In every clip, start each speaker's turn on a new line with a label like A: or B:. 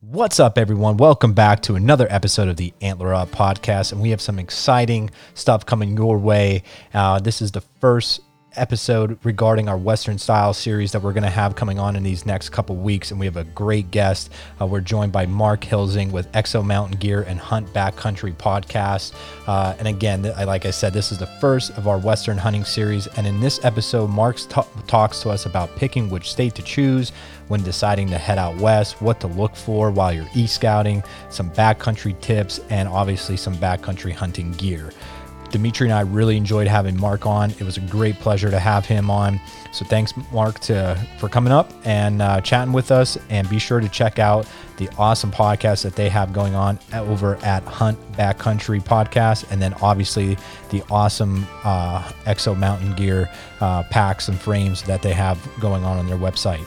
A: What's up, everyone? Welcome back to another episode of the Antler Up podcast, and we have some exciting stuff coming your way. Uh, this is the first episode regarding our Western style series that we're going to have coming on in these next couple weeks. And we have a great guest. Uh, we're joined by Mark Huelsing with Exo Mountain Gear and Hunt Backcountry podcast. Uh, and again, like I said, this is the first of our Western hunting series. And in this episode, Mark t- talks to us about picking which state to choose when deciding to head out west, what to look for while you're e scouting, some backcountry tips, and obviously some backcountry hunting gear. Dimitri and I really enjoyed having Mark on. It was a great pleasure to have him on. So thanks, Mark, to for coming up and uh, chatting with us. And be sure to check out the awesome podcast that they have going on over at Hunt Backcountry Podcast, and then obviously the awesome uh, Exo Mountain Gear uh, packs and frames that they have going on on their website.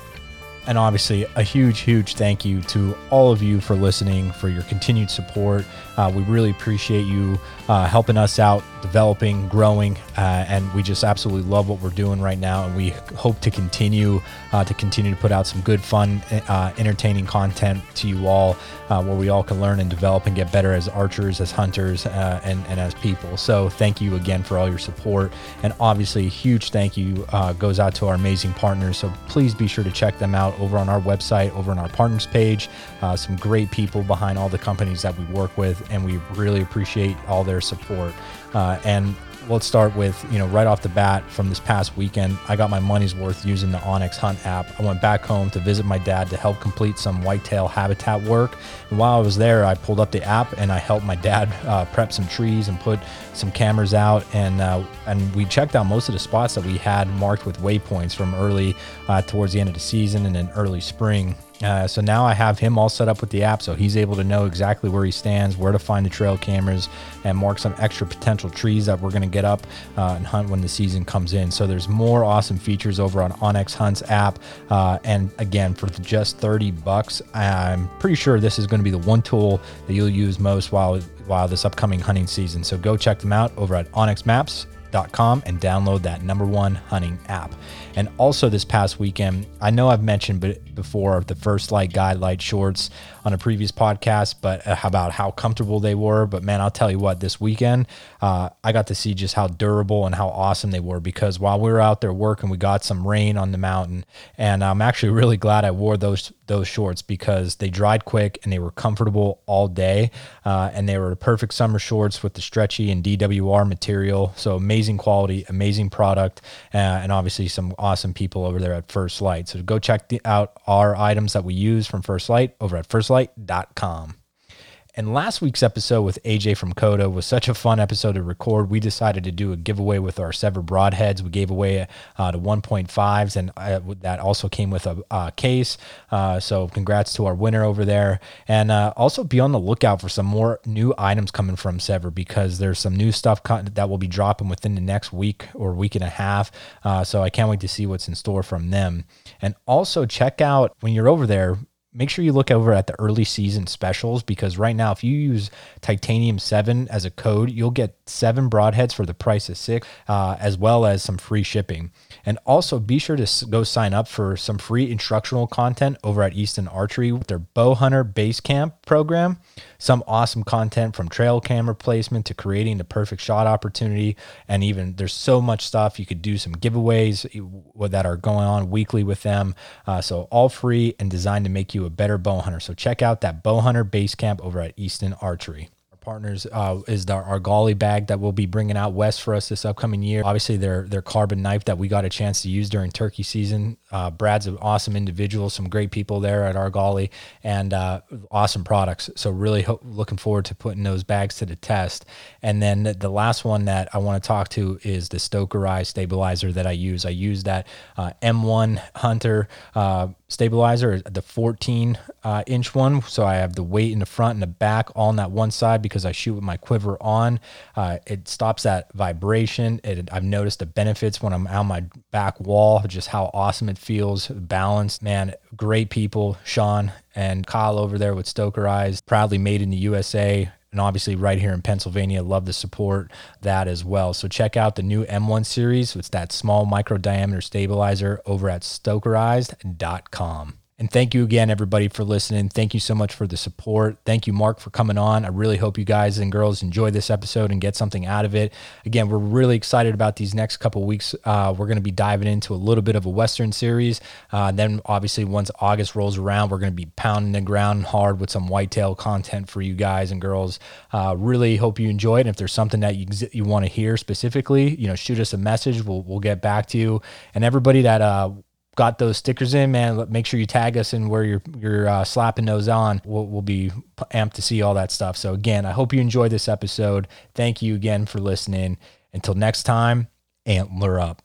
A: And obviously, a huge, huge thank you to all of you for listening, for your continued support. Uh, we really appreciate you uh, helping us out, developing, growing, uh, and we just absolutely love what we're doing right now. And we hope to continue uh, to continue to put out some good, fun, uh, entertaining content to you all, uh, where we all can learn and develop and get better as archers, as hunters, and, and as people. So thank you again for all your support, and obviously, a huge thank you goes out to our amazing partners. So please be sure to check them out over on our website, over on our partners page. some great people behind all the companies that we work with and we really appreciate all their support. Uh, and let's start with you know right off the bat from this past weekend i got my money's worth using the onX hunt app. I went back home to visit my dad to help complete some whitetail habitat work. And while i was there i pulled up the app and i helped my dad uh, prep some trees and put some cameras out. And uh, and we checked out most of the spots that we had marked with waypoints from early uh, towards the end of the season and then early spring uh, so now I have him all set up with the app, so he's able to know exactly where he stands, where to find the trail cameras, and mark some extra potential trees that we're going to get up uh, and hunt when the season comes in. So there's more awesome features over on onX Hunts app, uh, and again for just 30 bucks, I'm pretty sure this is going to be the one tool that you'll use most while while this upcoming hunting season. So go check them out over at onX Maps and download that number one hunting app. And also this past weekend, I know I've mentioned before the First Lite Guide Light shorts on a previous podcast, but uh, about how comfortable they were. But man, I'll tell you what, this weekend, uh, I got to see just how durable and how awesome they were because while we were out there working, we got some rain on the mountain. And I'm actually really glad I wore those those shorts because they dried quick and they were comfortable all day. Uh, and they were perfect summer shorts with the stretchy and DWR material. So amazing quality, amazing product, uh, and obviously some awesome people over there at First Lite. So go check the, out our items that we use from First Lite over at firstlite.com. And last week's episode with AJ from COTA was such a fun episode to record. We decided to do a giveaway with our SEVR broadheads. We gave away uh, the 1.5s, and uh, that also came with a uh, case. Uh, so, congrats to our winner over there. And uh, also be on the lookout for some more new items coming from SEVR because there's some new stuff that will be dropping within the next week or week and a half. So, I can't wait to see what's in store from them. And also, check out when you're over there, make sure you look over at the early season specials because right now, if you use Titanium 7 as a code, you'll get seven broadheads for the price of six, uh, as well as some free shipping. And also be sure to go sign up for some free instructional content over at Easton Archery with their Bow Hunter Base Camp program. Some awesome content from trail camera placement to creating the perfect shot opportunity. And even there's so much stuff. You could do some giveaways that are going on weekly with them. Uh, so all free and designed to make you a better bow hunter. So check out that Bow Hunter Base Camp over at Easton Archery partners uh, is the, our Argali bag that we'll be bringing out west for us this upcoming year. Obviously, their their carbon knife that we got a chance to use during turkey season. Uh, Brad's an awesome individual, some great people there at Argali, and uh, awesome products. So really ho- looking forward to putting those bags to the test. And then the, last one that I want to talk to is the Stokerized stabilizer that I use. I use that uh, M1 Hunter uh, stabilizer, the 14 uh, inch one. So I have the weight in the front and the back all on that one side because I shoot with my quiver on. Uh, it stops that vibration. It, I've noticed the benefits when I'm on my back wall, just how awesome it feels, balanced. Man, great people, Sean and Kyle over there with Stokerized, proudly made in the USA and obviously right here in Pennsylvania. Love to support that as well. So check out the new M1 series. It's that small micro diameter stabilizer over at stokerized.com. And thank you again, everybody, for listening. Thank you so much for the support. Thank you, Mark, for coming on. I really hope you guys and girls enjoy this episode and get something out of it. Again, we're really excited about these next couple weeks. Uh, we're going to be diving into a little bit of a Western series. Uh, then, obviously, once August rolls around, we're going to be pounding the ground hard with some whitetail content for you guys and girls. Uh, really hope you enjoy it. And if there's something that you, you want to hear specifically, you know, shoot us a message. We'll, we'll get back to you. And everybody that uh, got those stickers in, man, make sure you tag us and where you're you're uh, slapping those on. We'll, we'll be amped to see all that stuff. So again, I hope you enjoyed this episode. Thank you again for listening. Until next time, antler up.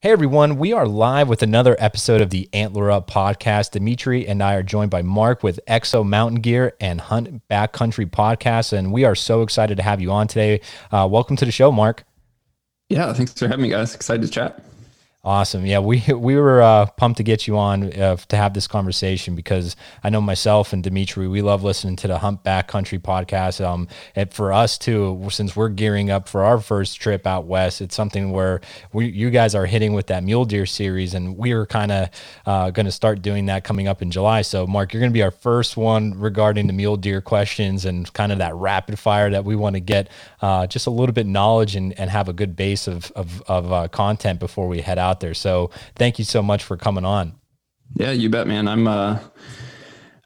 A: Hey everyone, we are live with another episode of the Antler Up podcast. Dimitri and I are joined by Mark with Exo Mountain Gear and Hunt Backcountry podcast, and we are so excited to have you on today. Uh, welcome to the show, Mark.
B: Yeah, thanks for having me, guys. Excited to chat.
A: Awesome. Yeah, we we were uh, pumped to get you on uh, to have this conversation because I know myself and Dimitri, we love listening to the Hunt Backcountry podcast. Um, and for us too, since we're gearing up for our first trip out west, it's something where we you guys are hitting with that mule deer series, and we are kind of uh, going to start doing that coming up in July. So, Mark, you're going to be our first one regarding the mule deer questions and kind of that rapid fire that we want to get uh, just a little bit knowledge and, and have a good base of of, of uh, content before we head out out there. So thank you so much for coming on.
B: Yeah, you bet, man. I'm uh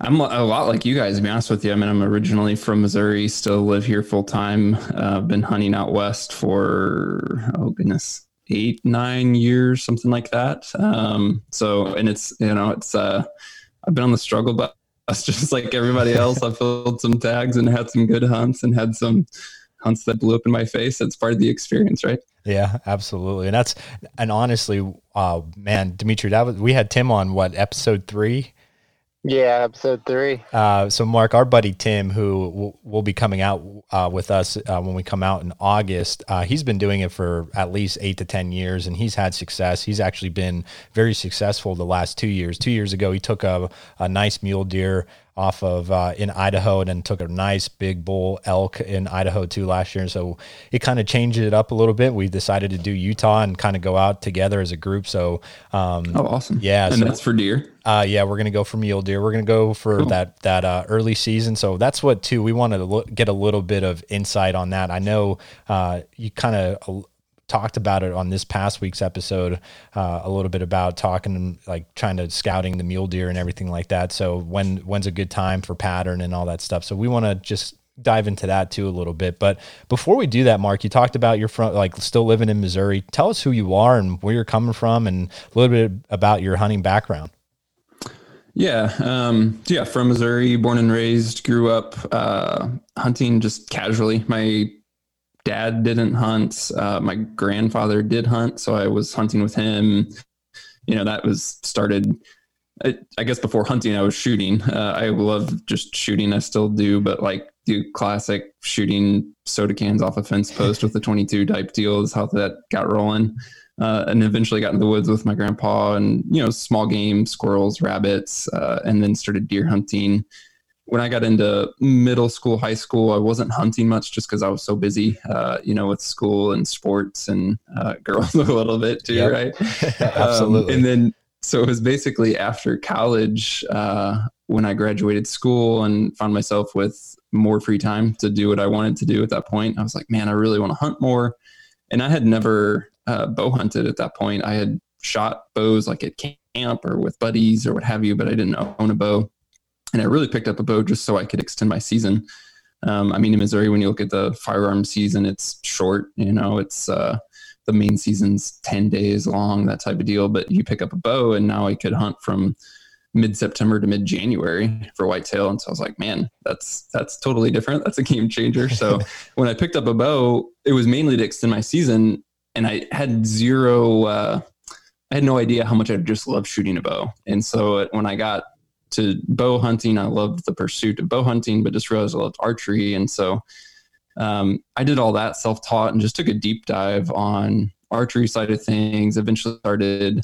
B: I'm a lot like you guys, to be honest with you. I mean, I'm originally from Missouri, still live here full time. Uh, been hunting out west for, oh goodness, eight, nine years, something like that. Um, so, and it's, you know, it's, uh, I've been on the struggle bus just like everybody else. I filled some tags and had some good hunts and had some hunts that blew up in my face. That's part of the experience, right?
A: Yeah, absolutely. And that's and honestly, uh man, Dimitri, that was we had Tim on what episode three?
C: Yeah, episode three.
A: Uh, so, Mark, our buddy Tim, who will, will be coming out uh, with us uh, when we come out in August, uh, he's been doing it for at least eight to 10 years and he's had success. He's actually been very successful the last two years. Two years ago, he took a, a nice mule deer off of uh, in Idaho and then took a nice big bull elk in Idaho too last year. So it kind of changed it up a little bit. We decided to do Utah and kind of go out together as a group. So
B: um, oh, awesome!
A: Yeah,
B: and so, that's for deer.
A: Uh, yeah, we're gonna go for mule deer. We're gonna go for cool. that that uh, early season. So that's what too. We wanted to look, get a little bit of insight on that. I know uh, you kind of talked about it on this past week's episode uh, a little bit about talking like trying to scouting the mule deer and everything like that. So when when's a good time for pattern and all that stuff. So we want to just dive into that too a little bit. But before we do that, Mark, you talked about your front like still living in Missouri. Tell us who you are and where you're coming from, and a little bit about your hunting background.
B: Yeah, um, yeah, from Missouri, born and raised, grew up uh, hunting just casually. My dad didn't hunt. Uh, my grandfather did hunt, so I was hunting with him. You know, that was started. I, I guess before hunting, I was shooting. Uh, I love just shooting. I still do, but like do classic shooting soda cans off a fence post with a 22 type deal is how that got rolling. Uh, and eventually got in the woods with my grandpa and you know small game, squirrels, rabbits, uh, and then started deer hunting when I got into middle school, high school, I wasn't hunting much just because I was so busy, uh, you know, with school and sports and uh, girls a little bit too, yep.
A: right? Absolutely.
B: Um, and then, so it was basically after college uh, when I graduated school and found myself with more free time to do what I wanted to do at that point. I was like, man, I really want to hunt more. And I had never uh, bow hunted at that point. I had shot bows like at camp or with buddies or what have you, but I didn't own a bow and I really picked up a bow just so I could extend my season. Um, I mean, in Missouri, when you look at the firearm season, it's short. You know, it's uh, the main season's ten days long, that type of deal. But you pick up a bow, and now I could hunt from mid September to mid January for whitetail. And so I was like, man, that's that's totally different. That's a game changer. So when I picked up a bow, it was mainly to extend my season, and I had zero. Uh, I had no idea how much I just loved shooting a bow. And so when I got to bow hunting. I loved the pursuit of bow hunting, but just realized I loved archery. And so um, I did all that self taught and just took a deep dive on archery side of things. Eventually started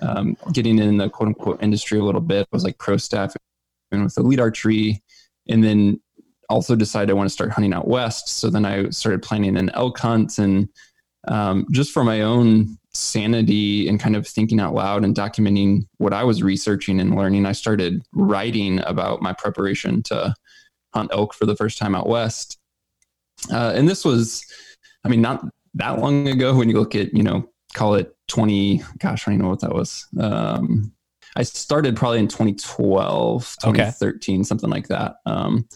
B: um, getting in the quote unquote industry a little bit. I was like pro staff with elite archery. And then also decided I want to start hunting out west. So then I started planning an elk hunt and um, just for my own sanity and kind of thinking out loud and documenting what I was researching and learning, I started writing about my preparation to hunt elk for the first time out west. Uh, and this was, I mean, not that long ago when you look at, you know, call it 20, gosh, I don't even know what that was. Um, I started probably in 2012, 2013, okay. something like that. Um,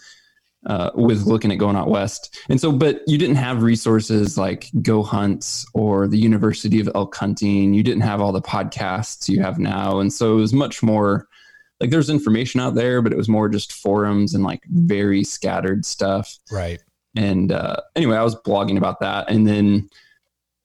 B: uh, with looking at going out west. And so, but you didn't have resources like Go Hunts or the University of Elk Hunting. You didn't have all the podcasts you have now. And so it was much more like there's information out there, but it was more just forums and like very scattered stuff.
A: Right.
B: And uh, anyway, I was blogging about that. And then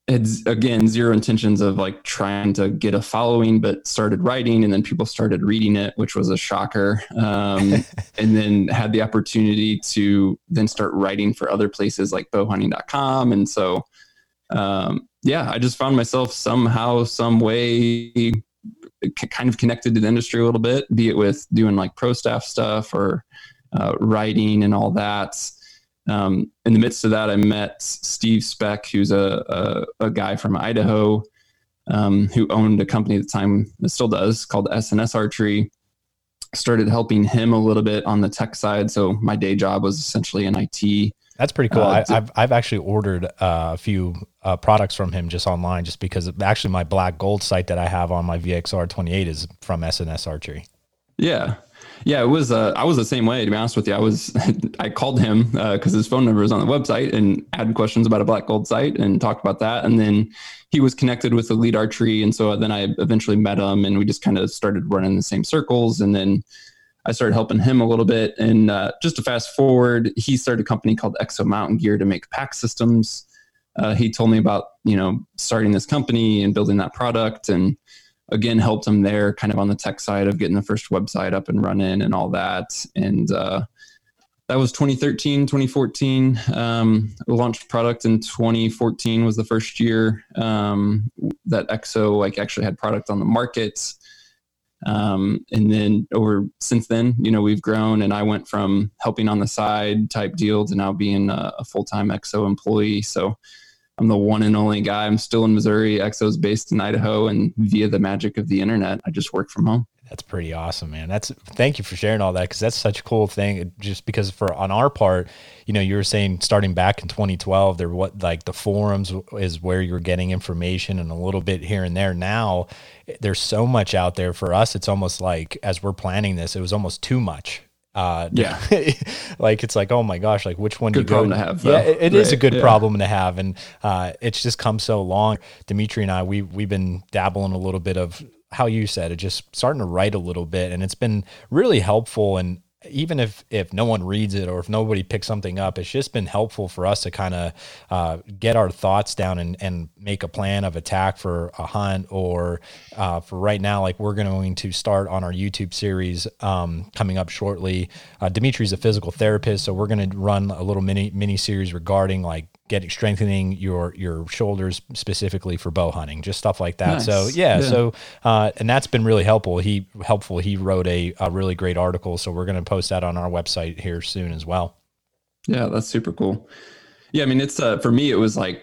B: it's again zero intentions of like trying to get a following but started writing and then people started reading it which was a shocker. Um, and then had the opportunity to then start writing for other places like bowhunting.com and so um, yeah i just found myself somehow some way kind of connected to the industry a little bit be it with doing like pro staff stuff or uh, writing and all that um, in the midst of that, I met Steve Speck, who's a, a, a guy from Idaho um, who owned a company at the time, it still does, called SNS Archery. Started helping him a little bit on the tech side. So my day job was essentially in IT.
A: That's pretty cool. Uh, I, have I've actually ordered uh, a few uh, products from him just online, just because actually my black gold sight that I have on my VXR 28 is from SNS Archery.
B: Yeah, yeah, it was. Uh, I was the same way. To be honest with you, I was. I called him because uh, his phone number was on the website and had questions about a black gold sight and talked about that. And then he was connected with Elite Archery, and so then I eventually met him, and we just kind of started running the same circles. And then I started helping him a little bit. And uh, just to fast forward, he started a company called Exo Mountain Gear to make pack systems. Uh, he told me about you know starting this company and building that product and again helped him there kind of on the tech side of getting the first website up and running and all that. And uh, that was 2013 2014 um, launched product in 2014 was the first year um, that exo like actually had product on the market. Um, and then over since then you know we've grown and i went from helping on the side type deal to now being a, a full-time exo employee. So I'm the one and only guy. I'm still in Missouri. Exo's based in Idaho, and via the magic of the internet, I just work from home.
A: That's pretty awesome, man. That's thank you for sharing all that because that's such a cool thing. Just because for on our part, you know, you were saying starting back in 2012, there what like the forums is where you're getting information and a little bit here and there. Now, there's so much out there for us. It's almost like as we're planning this, it was almost too much
B: uh, yeah,
A: like it's like oh my gosh, like which one
B: good
A: do you
B: go? to have.
A: Though. Yeah, it, it right. is a good yeah. problem to have, and uh, it's just come so long. Dimitri and I, we we've been dabbling a little bit of how you said it, just starting to write a little bit, and it's been really helpful. And even if if no one reads it or if nobody picks something up, it's just been helpful for us to kind of uh, get our thoughts down and, and make a plan of attack for a hunt or uh, for right now. Like we're going to start on our YouTube series um, coming up shortly. Uh, Dimitri's a physical therapist, so we're going to run a little mini mini series regarding like getting strengthening your your shoulders specifically for bow hunting, just stuff like that. Nice. So yeah, yeah. so uh, and that's been really helpful. He helpful. He wrote a, a really great article, so we're going to post that on our website here soon as well.
B: Yeah, that's super cool. Yeah, I mean, it's uh, for me, it was like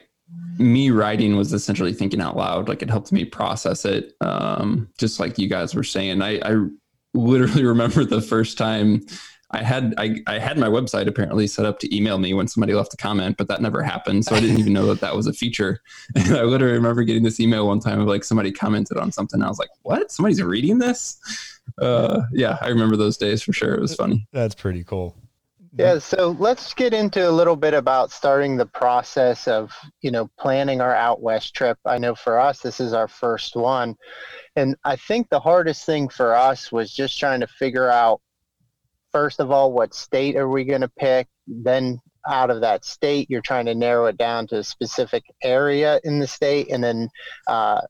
B: me writing was essentially thinking out loud. Like it helped me process it. Um, just like you guys were saying, I, I literally remember the first time I had I, I had my website apparently set up to email me when somebody left a comment, but that never happened. So I didn't even know that that was a feature. And I literally remember getting this email one time of like somebody commented on something. I was like, "What? Somebody's reading this?" Uh, yeah, I remember those days for sure. It was funny.
A: That's pretty cool.
C: Yeah, so let's get into a little bit about starting the process of, you know, planning our out west trip. I know for us this is our first one. And I think the hardest thing for us was just trying to figure out first of all, what state are we going to pick? Then out of that state, you're trying to narrow it down to a specific area in the state. And then uh,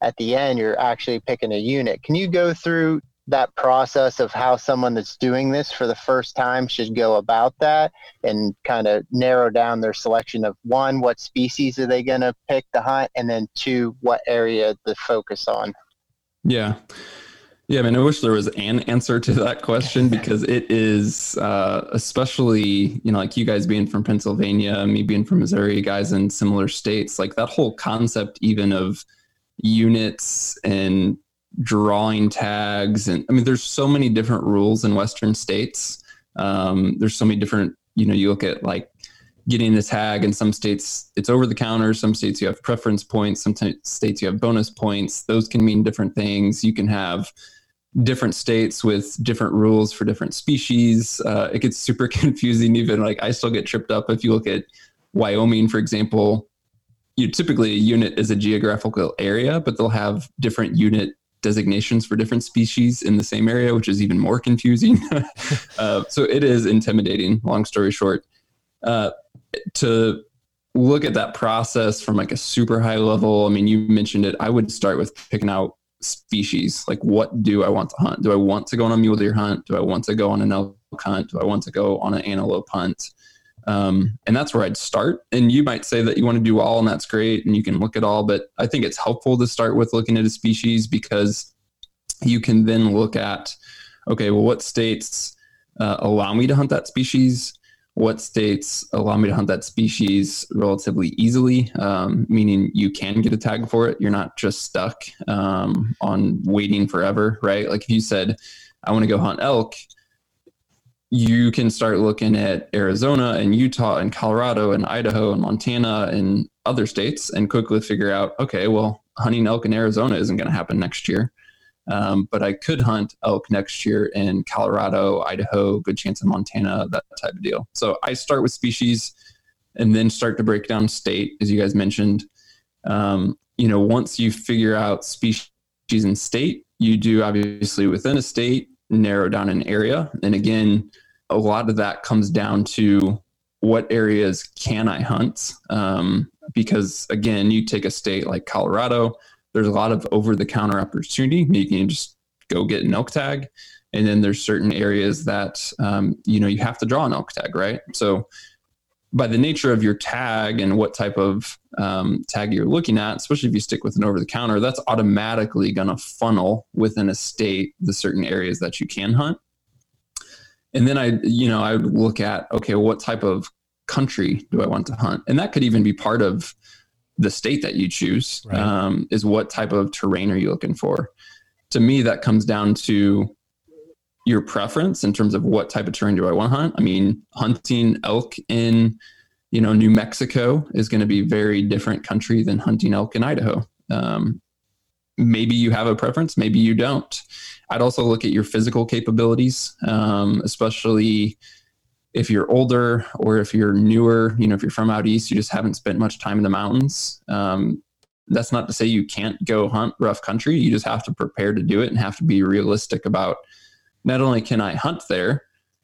C: at the end, you're actually picking a unit. Can you go through that process of how someone that's doing this for the first time should go about that and kind of narrow down their selection of one, what species are they going to pick to hunt? And then two, what area to focus on?
B: Yeah. Yeah, I mean, I wish there was an answer to that question because it is, uh, especially, you know, like you guys being from Pennsylvania, me being from Missouri, guys in similar states, like that whole concept, even of units and drawing tags and i mean there's so many different rules in western states. Um, there's so many different you know you look at like getting the tag in some states it's over the counter. Some states you have preference points some t- states you have bonus points. Those can mean different things. You can have different states with different rules for different species. Uh, it gets super confusing even like i still get tripped up if you look at wyoming for example. You typically a unit is a geographical area but they'll have different unit designations for different species in the same area which is even more confusing. Uh, so it is intimidating long story short. Uh, to look at that process from like a super high level, I mean, you mentioned it. I would start with picking out species. Like, what do I want to hunt? Do I want to go on a mule deer hunt? Do I want to go on an elk hunt? Do I want to go on an antelope hunt? Um, and that's where I'd start. And you might say that you want to do all, and that's great, and you can look at all. But I think it's helpful to start with looking at a species because you can then look at, okay, well, what states uh, allow me to hunt that species? What states allow me to hunt that species relatively easily, um, meaning you can get a tag for it. You're not just stuck um, on waiting forever, right? Like if you said, I want to go hunt elk, you can start looking at Arizona and Utah and Colorado and Idaho and Montana and other states and quickly figure out, okay, well, hunting elk in Arizona isn't going to happen next year. Um, but I could hunt elk next year in Colorado, Idaho, good chance in Montana, that type of deal. So I start with species and then start to break down state, as you guys mentioned. Um, you know, once you figure out species and state, you do obviously within a state narrow down an area. And again, a lot of that comes down to what areas can I hunt? Um, because again, you take a state like Colorado, there's a lot of over the counter opportunity. You can just go get an elk tag. And then there's certain areas that, um, you know, you have to draw an elk tag, right? So by the nature of your tag and what type of um, tag you're looking at, especially if you stick with an over the counter, that's automatically going to funnel within a state the certain areas that you can hunt. And then I, you know, I would look at, okay, what type of country do I want to hunt? And that could even be part of the state that you choose right. um, is what type of terrain are you looking for. To me that comes down to your preference in terms of what type of terrain do i want to hunt. I mean hunting elk in you know new mexico is going to be very different country than hunting elk in idaho. Um, maybe you have a preference maybe you don't. I'd also look at your physical capabilities um, especially if you're older or if you're newer, you know, if you're from out east, you just haven't spent much time in the mountains. Um, that's not to say you can't go hunt rough country. You just have to prepare to do it and have to be realistic about not only can I hunt there,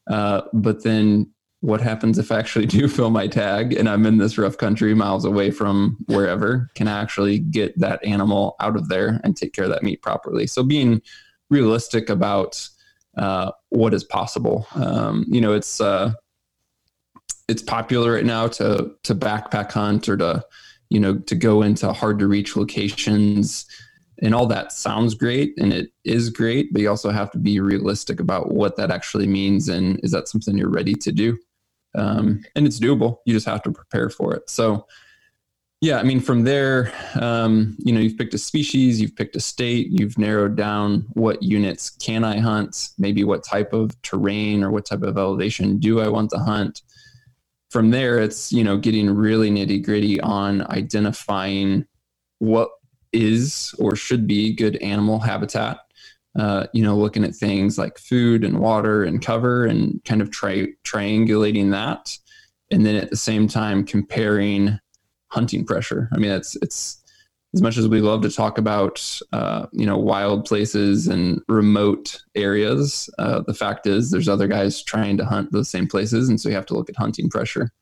B: uh, but then what happens if I actually do fill my tag and I'm in this rough country miles away from wherever? Can I actually get that animal out of there and take care of that meat properly? So being realistic about uh, what is possible. Um, you know, it's uh, it's popular right now to to backpack hunt or to you know to go into hard to reach locations. And all that sounds great and it is great but you also have to be realistic about what that actually means and is that something you're ready to do? Um, and it's doable. You just have to prepare for it. So yeah, I mean, from there, um, you know, you've picked a species, you've picked a state, you've narrowed down what units can I hunt, maybe what type of terrain or what type of elevation do I want to hunt. From there, it's, you know, getting really nitty gritty on identifying what is or should be good animal habitat. Uh, you know, looking at things like food and water and cover and kind of tri- triangulating that. And then at the same time, comparing hunting pressure. I mean, it's it's as much as we love to talk about uh, you know wild places and remote areas. Uh, the fact is, there's other guys trying to hunt those same places, and so you have to look at hunting pressure.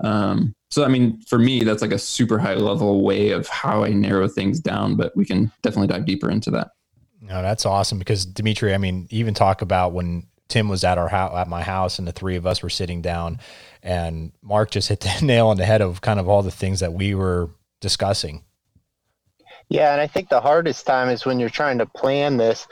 B: Um, so, I mean, for me, that's like a super high level way of how I narrow things down. But we can definitely dive deeper into that.
A: No, that's awesome because Dimitri, I mean, even talk about when Tim was at our house, at my house, and the three of us were sitting down, and Mark just hit the nail on the head of kind of all the things that we were discussing.
C: Yeah, and I think the hardest time is when you're trying to plan this.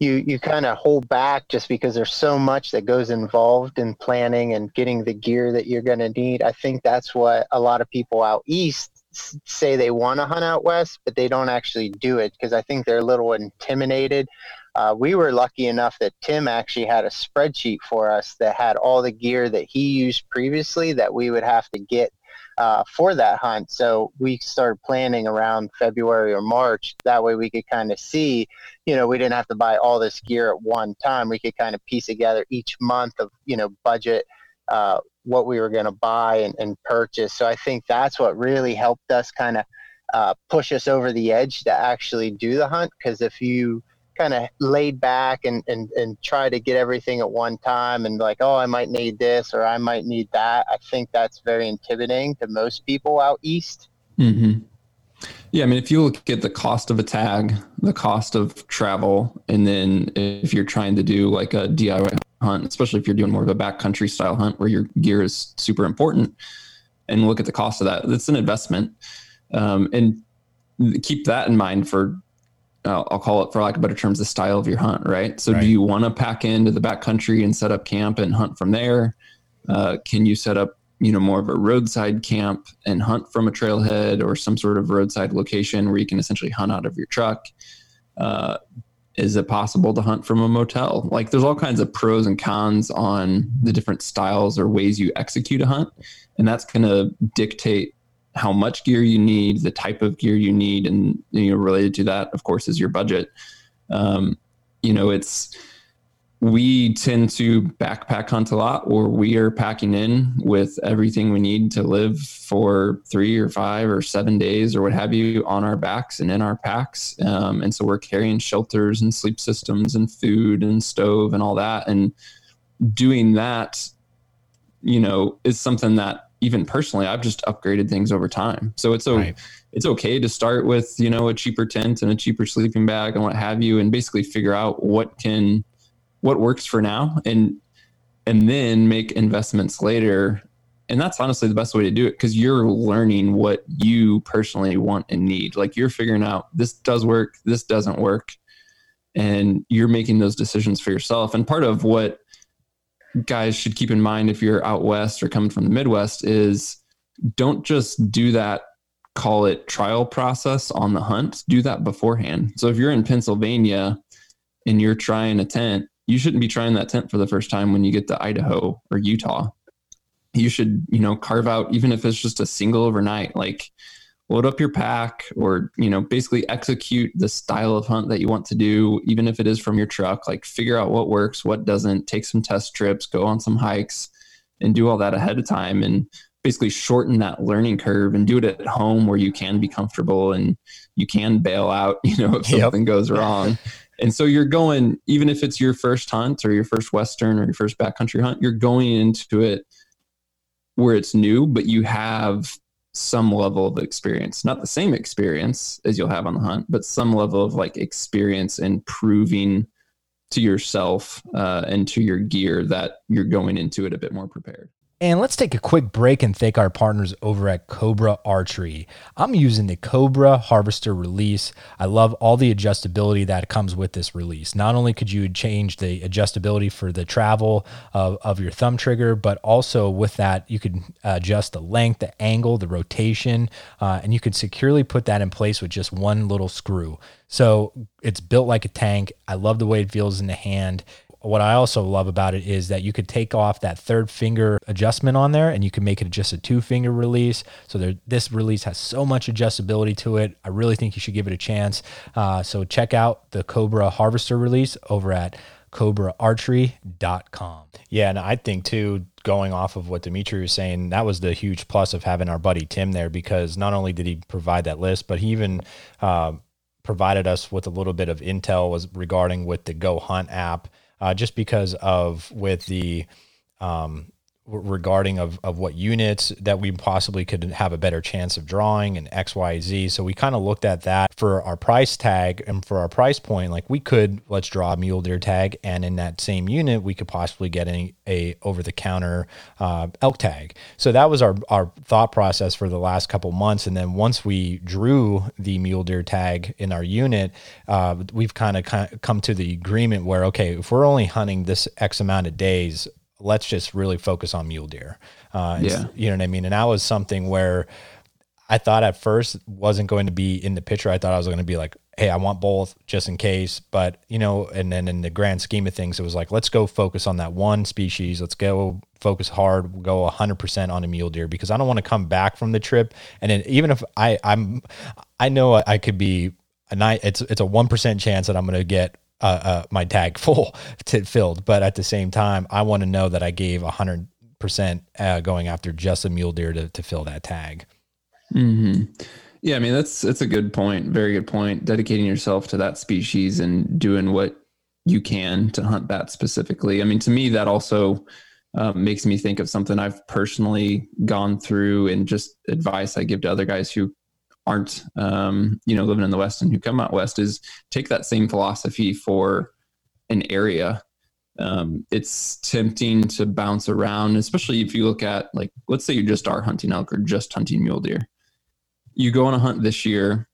C: You you kind of hold back just because there's so much that goes involved in planning and getting the gear that you're going to need. I think that's what a lot of people out east say they want to hunt out west, but they don't actually do it because I think they're a little intimidated. Uh, we were lucky enough that Tim actually had a spreadsheet for us that had all the gear that he used previously that we would have to get uh, for that hunt. So we started planning around February or March. That way we could kind of see, you know, we didn't have to buy all this gear at one time. We could kind of piece together each month of, you know, budget uh, what we were going to buy and, and, purchase. So I think that's what really helped us kind of uh, push us over the edge to actually do the hunt. Because if you kind of laid back and, and, and try to get everything at one time and like, oh, I might need this or I might need that, I think that's very intimidating to most people out east.
B: Mm-hmm. Yeah, I mean, if you look at the cost of a tag, the cost of travel, and then if you're trying to do like a DIY hunt, especially if you're doing more of a backcountry style hunt where your gear is super important, and look at the cost of that, it's an investment. Um, and keep that in mind for, uh, I'll call it for lack of better terms, the style of your hunt, right? So, right. do you want to pack into the backcountry and set up camp and hunt from there? Uh, can you set up you know more of a roadside camp and hunt from a trailhead or some sort of roadside location where you can essentially hunt out of your truck uh, is it possible to hunt from a motel like there's all kinds of pros and cons on the different styles or ways you execute a hunt and that's going to dictate how much gear you need the type of gear you need and you know related to that of course is your budget. Um, you know it's we tend to backpack hunt a lot or we are packing in with everything we need to live for three or five or seven days or what have you on our backs and in our packs. Um, and so we're carrying shelters and sleep systems and food and stove and all that. And doing that you know is something that even personally i've just upgraded things over time. So it's so right. it's okay to start with you know a cheaper tent and a cheaper sleeping bag and what have you and basically figure out what can what works for now and and then make investments later. And that's honestly the best way to do it because you're learning what you personally want and need. Like you're figuring out this does work this doesn't work. And you're making those decisions for yourself. And part of what guys should keep in mind if you're out west or coming from the midwest is don't just do that call it trial process on the hunt do that beforehand so if you're in pennsylvania and you're trying a tent you shouldn't be trying that tent for the first time when you get to Idaho or Utah. You should, you know, carve out, even if it's just a single overnight, like load up your pack or, you know, basically execute the style of hunt that you want to do, even if it is from your truck, like figure out what works, what doesn't, take some test trips, go on some hikes and do all that ahead of time and basically shorten that learning curve and do it at home where you can be comfortable and you can bail out, you know, if something yep. goes wrong. And so you're going, even if it's your first hunt or your first Western or your first backcountry hunt, you're going into it where it's new, but you have some level of experience. Not the same experience as you'll have on the hunt, but some level of like experience and proving to yourself uh, and to your gear that you're going into it a bit more prepared.
A: And let's take a quick break and thank our partners over at Cobra Archery. I'm using the Cobra Harvester release. I love all the adjustability that comes with this release. Not only could you change the adjustability for the travel of, of your thumb trigger, but also with that, you could adjust the length, the angle, the rotation, uh, and you could securely put that in place with just one little screw. So it's built like a tank. I love the way it feels in the hand what I also love about it is that you could take off that third finger adjustment on there and you can make it just a two finger release. So there, this release has so much adjustability to it. I really think you should give it a chance. Uh, so check out the Cobra Harvester release over at cobraarchery.com. Yeah, and I think too, going off of what Dimitri was saying, that was the huge plus of having our buddy Tim there because not only did he provide that list, but he even uh, provided us with a little bit of intel was regarding with the Go Hunt app uh, just because of with the um, regarding of, of what units that we possibly could have a better chance of drawing and xyz so we kind of looked at that for our price tag and for our price point like we could let's draw a mule deer tag and in that same unit we could possibly get a, a over the counter uh, elk tag. So that was our, our thought process for the last couple months. And then once we drew the mule deer tag in our unit uh, we've kind of come to the agreement where okay if we're only hunting this x amount of days let's just really focus on mule deer. Uh, yeah. You know what I mean? And that was something where I thought at first wasn't going to be in the picture. I thought I was going to be like, hey, I want both just in case. But, you know, and then in the grand scheme of things, it was like, let's go focus on that one species. Let's go focus hard, go 100% on a mule deer because I don't want to come back from the trip. And then even if I, I'm, I know I could be a night, it's, it's a 1% chance that I'm going to get uh, uh, my tag full to filled. But at the same time, I want to know that I gave 100% uh, going after just a mule deer to, to fill that tag.
B: Mm-hmm. Yeah, I mean that's that's a good point. Very good point. Dedicating yourself to that species and doing what you can to hunt that specifically. I mean, to me, that also um, makes me think of something I've personally gone through and just advice I give to other guys who aren't, um, you know, living in the West and who come out West is take that same philosophy for an area. Um, it's tempting to bounce around, especially if you look at like, let's say you just are hunting elk or just hunting mule deer you go on a hunt this year,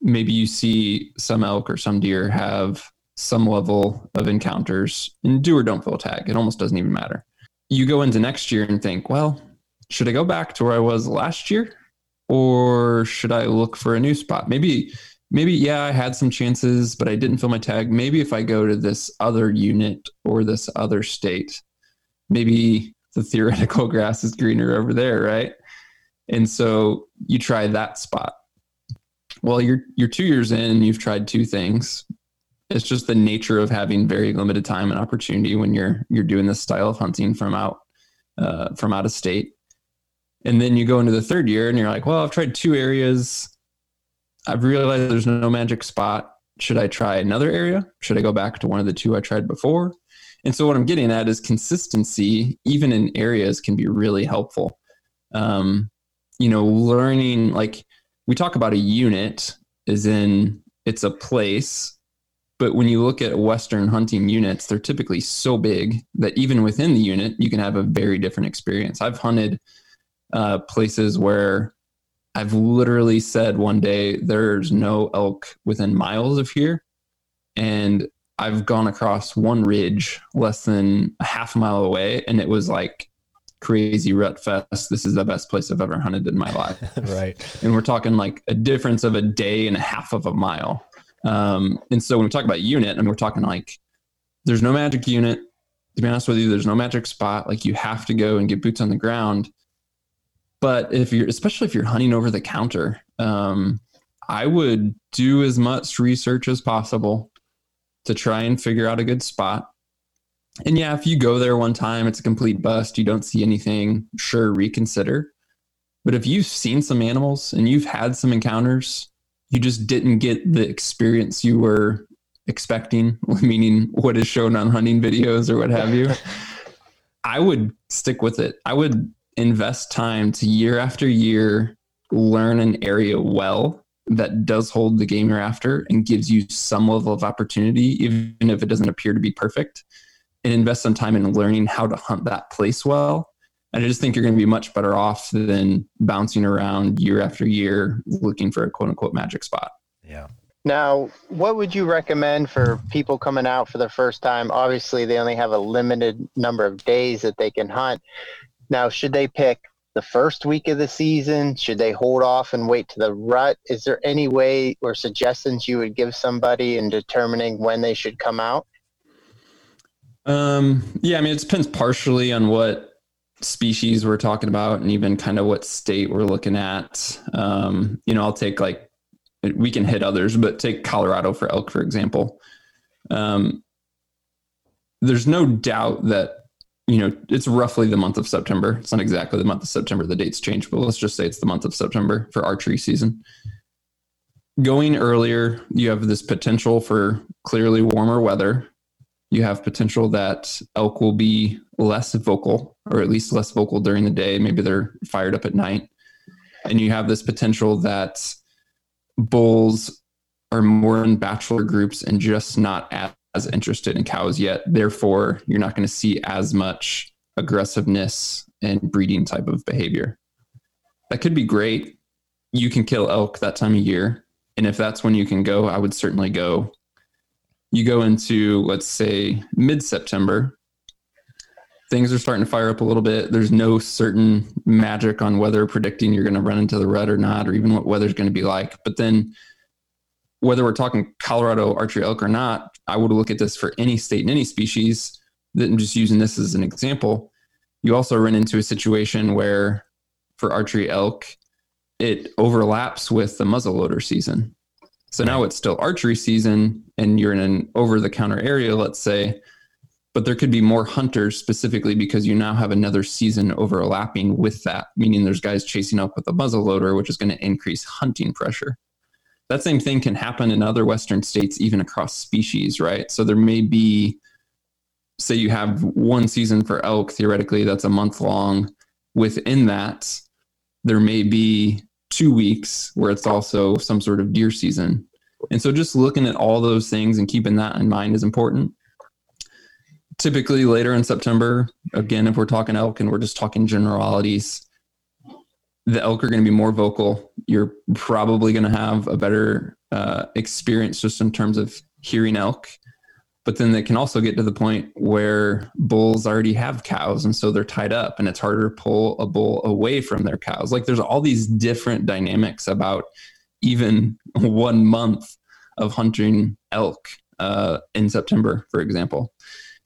B: maybe you see some elk or some deer have some level of encounters and do or don't fill tag. It almost doesn't even matter. You go into next year and think, well, should I go back to where I was last year? Or should I look for a new spot? Maybe, maybe, yeah, I had some chances, but I didn't fill my tag. Maybe if I go to this other unit or this other state, maybe the theoretical grass is greener over there, right? And so you try that spot. Well, you're you're two years in you've tried two things. It's just the nature of having very limited time and opportunity when you're you're doing this style of hunting from out uh, from out of state. And then you go into the third year and you're like, well, I've tried two areas. I've realized there's no magic spot. Should I try another area? Should I go back to one of the two I tried before? And so what I'm getting at is consistency, even in areas, can be really helpful. Um, you know, learning like we talk about a unit is in it's a place, but when you look at Western hunting units, they're typically so big that even within the unit, you can have a very different experience. I've hunted uh, places where I've literally said one day there's no elk within miles of here, and I've gone across one ridge less than a half mile away, and it was like crazy rut fest. This is the best place I've ever hunted in my life.
A: right.
B: And we're talking like a difference of a day and a half of a mile. Um, and so when we talk about unit, I mean, we're talking like there's no magic unit. To be honest with you, there's no magic spot. Like you have to go and get boots on the ground. But if you're, especially if you're hunting over the counter, um, I would do as much research as possible to try and figure out a good spot and yeah, if you go there one time, it's a complete bust, you don't see anything, sure, reconsider. But if you've seen some animals and you've had some encounters, you just didn't get the experience you were expecting, meaning what is shown on hunting videos or what have you, I would stick with it. I would invest time to year after year learn an area well that does hold the game you're after and gives you some level of opportunity, even if it doesn't appear to be perfect and invest some time in learning how to hunt that place well. And I just think you're going to be much better off than bouncing around year after year looking for a quote unquote magic spot.
A: Yeah.
C: Now, what would you recommend for people coming out for the first time? Obviously, they only have a limited number of days that they can hunt. Now, should they pick the first week of the season? Should they hold off and wait to the rut? Is there any way or suggestions you would give somebody in determining when they should come out?
B: Um, yeah, I mean, it depends partially on what species we're talking about and even kind of what state we're looking at. Um, you know, I'll take like, we can hit others, but take Colorado for elk, for example. Um, there's no doubt that, you know, it's roughly the month of September. It's not exactly the month of September. The dates change, but let's just say it's the month of September for archery season. Going earlier, you have this potential for clearly warmer weather you have potential that elk will be less vocal or at least less vocal during the day. Maybe they're fired up at night. And you have this potential that bulls are more in bachelor groups and just not as interested in cows yet. Therefore, you're not going to see as much aggressiveness and breeding type of behavior. That could be great. You can kill elk that time of year. And if that's when you can go, I would certainly go you go into let's say mid September, things are starting to fire up a little bit. There's no certain magic on whether predicting you're going to run into the rut or not, or even what weather's going to be like. But then, whether we're talking Colorado archery elk or not, I would look at this for any state and any species. That I'm just using this as an example. You also run into a situation where, for archery elk, it overlaps with the muzzleloader season. So now it's still archery season, and you're in an over-the-counter area, let's say but there could be more hunters specifically because you now have another season overlapping with that, meaning there's guys chasing up with a muzzle loader, which is going to increase hunting pressure. That same thing can happen in other Western states, even across species, right? So there may be, say, you have one season for elk, theoretically, that's a month long. Within that, there may be two weeks where it's also some sort of deer season. And so just looking at all those things and keeping that in mind is important typically later in September, again, if we're talking elk and we're just talking generalities, the elk are going to be more vocal. You're probably going to have a better uh, experience just in terms of hearing elk. But then they can also get to the point where bulls already have cows and so they're tied up and it's harder to pull a bull away from their cows. Like there's all these different dynamics about even one month of hunting elk uh, in September, for example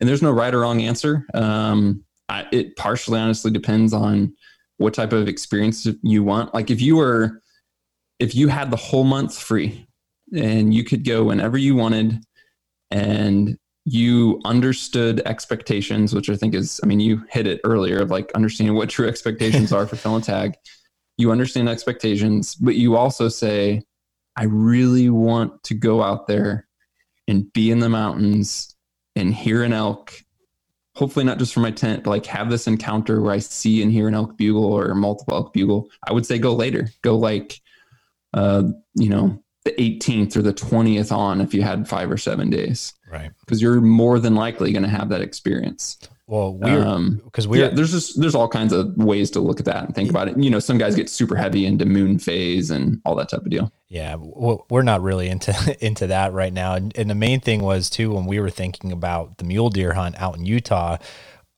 B: and there's no right or wrong answer. Um, I, it partially honestly depends on what type of experience you want. Like if you were, if you had the whole month free and you could go whenever you wanted and you understood expectations, which I think is, I mean, you hit it earlier of like understanding what true expectations are for fill and tag. You understand expectations, but you also say, I really want to go out there and be in the mountains and hear an elk hopefully not just for my tent, but like have this encounter where I see and hear an elk bugle or multiple elk bugle, I would say go later. Go like, uh, you know, the 18th or the 20th on if you had five or seven days.
A: Right.
B: Because you're more than likely going to have that experience.
A: Well, we're because um,
B: we're yeah, there's just there's all kinds of ways to look at that and think about it. You know, some guys get super heavy into moon phase and all that type of deal.
A: Yeah, we're not really into into that right now. And, and the main thing was too when we were thinking about the mule deer hunt out in Utah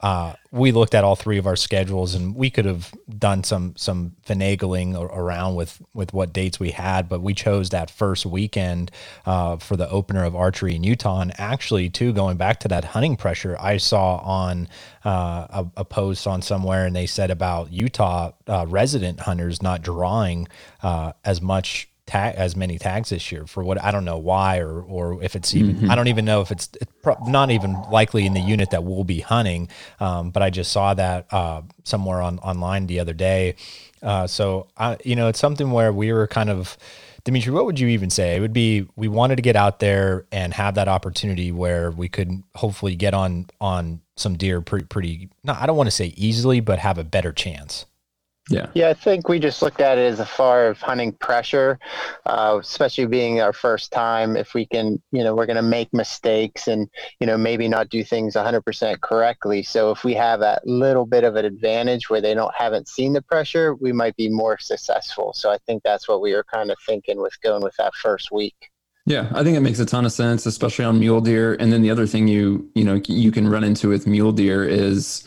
A: uh, we looked at all three of our schedules and we could have done some some finagling around with with what dates we had but we chose that first weekend uh, for the opener of archery in utah. And actually too going back to that hunting pressure i saw on uh, a, a, post on somewhere and they said about utah uh, resident hunters not drawing uh, as much tag as many tags this year for what I don't know why or or if it's even mm-hmm. I don't even know if it's, it's pro- not even likely in the unit that we'll be hunting. Um, but I just saw that uh, somewhere on online the other day. Uh, so I, you know, it's something where we were kind of. Dimitri, what would you even say? It would be we wanted to get out there and have that opportunity where we could hopefully get on on some deer pretty pretty. No, I don't want to say easily, but have a better chance.
B: Yeah.
C: Yeah, I think we just looked at it as a far of hunting pressure, uh, especially being our first time. If we can, you know, we're going to make mistakes and, you know, maybe not do things 100% correctly. So if we have that little bit of an advantage where they don't haven't seen the pressure, we might be more successful. So I think that's what we were kind of thinking with going with that first week.
B: Yeah, I think it makes a ton of sense, especially on mule deer. And then the other thing you, you know, you can run into with mule deer is,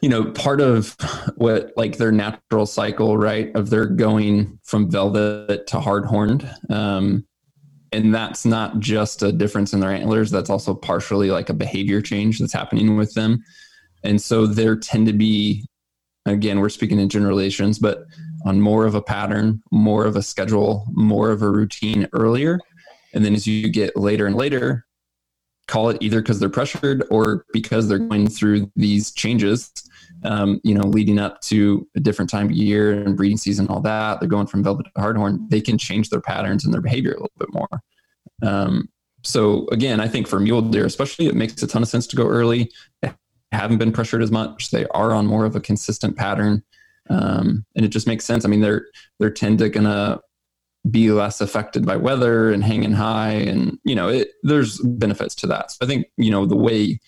B: you know, part of what like their natural cycle, right, of their going from velvet to hard horned. Um, and that's not just a difference in their antlers, that's also partially like a behavior change that's happening with them. And so there tend to be, again, we're speaking in generalizations, but on more of a pattern, more of a schedule, more of a routine earlier. And then as you get later and later, call it either because they're pressured or because they're going through these changes um, you know, leading up to a different time of year and breeding season, all that. They're going from velvet to hardhorn. They can change their patterns and their behavior a little bit more. Um, so again, I think for mule deer, especially, it makes a ton of sense to go early. They haven't been pressured as much. They are on more of a consistent pattern, um, and it just makes sense. I mean, they're they're tend to gonna be less affected by weather and hanging high, and you know, it, there's benefits to that. So I think you know the way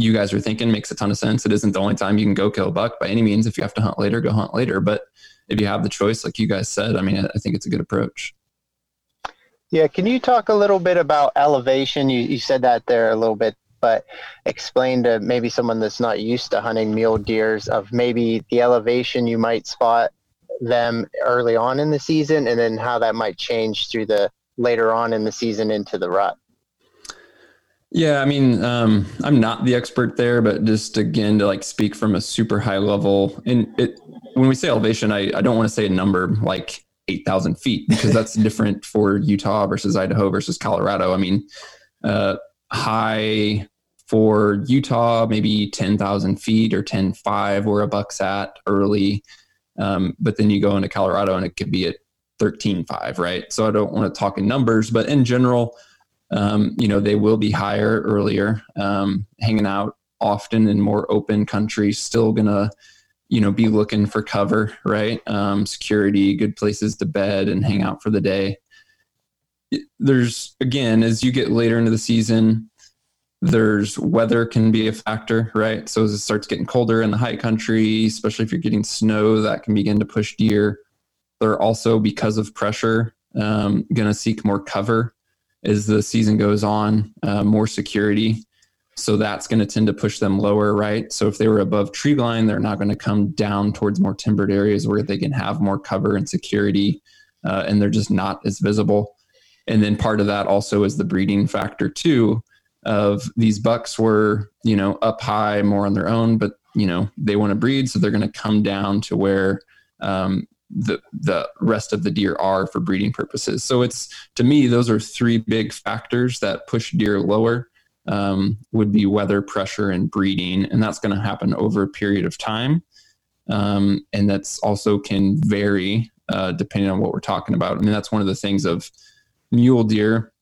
B: you guys are thinking makes a ton of sense. It isn't the only time you can go kill a buck by any means. If you have to hunt later, go hunt later. But if you have the choice, like you guys said, I mean, I think it's a good approach.
C: Yeah. Can you talk a little bit about elevation? You, you said that there a little bit but explain to maybe someone that's not used to hunting mule deers of maybe the elevation you might spot them early on in the season and then how that might change through the later on in the season into the rut.
B: Yeah, I mean, um, I'm not the expert there, but just again to like speak from a super high level, and it when we say elevation, I, I don't want to say a number like eight thousand feet because that's different for Utah versus Idaho versus Colorado. I mean, uh, high for Utah, maybe ten thousand feet or ten five where a buck's at early, um, but then you go into Colorado and it could be at thirteen five, right? So I don't want to talk in numbers, but in general um, you know, they will be higher earlier, um, hanging out often in more open countries, still gonna, you know, be looking for cover, right? Um, security, good places to bed and hang out for the day. There's again, as you get later into the season, there's weather can be a factor, right? So as it starts getting colder in the high country, especially if you're getting snow, that can begin to push deer. They're also because of pressure, um, going to seek more cover as the season goes on, uh, more security. So that's going to tend to push them lower, right? So if they were above tree line, they're not going to come down towards more timbered areas where they can have more cover and security, uh, and they're just not as visible. And then part of that also is the breeding factor too. Of these bucks were, you know, up high more on their own, but you know they want to breed, so they're going to come down to where um, the the rest of the deer are for breeding purposes. So it's to me those are three big factors that push deer lower. Um, would be weather, pressure, and breeding, and that's going to happen over a period of time. Um, and that's also can vary uh, depending on what we're talking about. I mean, that's one of the things of mule deer.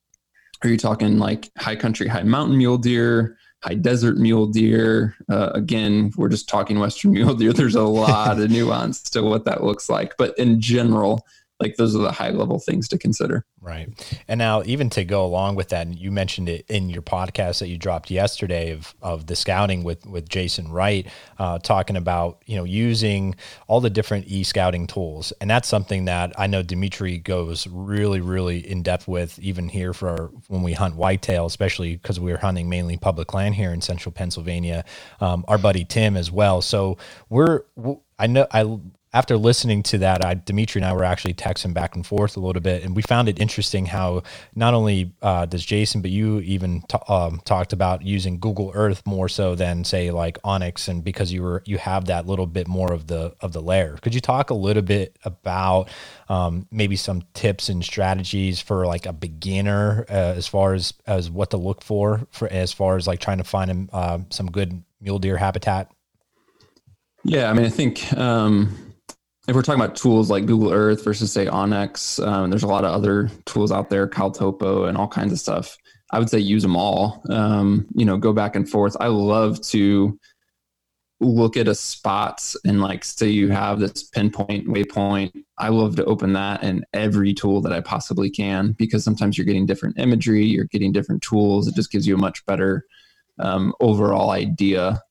B: Are you talking like high country, high mountain mule deer? High desert mule deer. Uh, again, we're just talking Western mule deer. There's a lot of nuance to what that looks like. But in general, like those are the high level things to consider.
A: Right. And now even to go along with that, and you mentioned it in your podcast that you dropped yesterday of, of the scouting with, with Jason Wright, uh, talking about, you know, using all the different e-scouting tools. And that's something that I know Dimitri goes really, really in depth with even here for when we hunt whitetail, especially because we are hunting mainly public land here in central Pennsylvania, um, our buddy Tim as well. So we're, I know I after listening to that, I, Dimitri and I were actually texting back and forth a little bit, and we found it interesting how not only uh, does Jason, but you even t- um, talked about using Google Earth more so than say like onX, and because you were you have that little bit more of the of the layer. Could you talk a little bit about um, maybe some tips and strategies for like a beginner uh, as far as as what to look for for as far as like trying to find uh, some good mule deer habitat?
B: Yeah, I mean, I think. Um if we're talking about tools like Google Earth versus say onX, um, there's a lot of other tools out there, CalTopo and all kinds of stuff. I would say use them all. Um, you know, go back and forth. I love to look at a spot and like say you have this pinpoint waypoint. I love to open that in every tool that I possibly can because sometimes you're getting different imagery, you're getting different tools. It just gives you a much better um, overall idea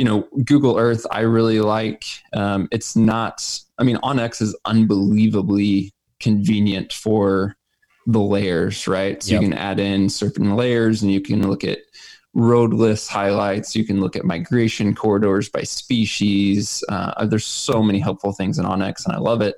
B: you know, Google Earth, I really like. Um, it's not, I mean, onX is unbelievably convenient for the layers, right? So yep. you can add in certain layers and you can look at road list highlights. You can look at migration corridors by species. Uh, there's so many helpful things in onX and I love it.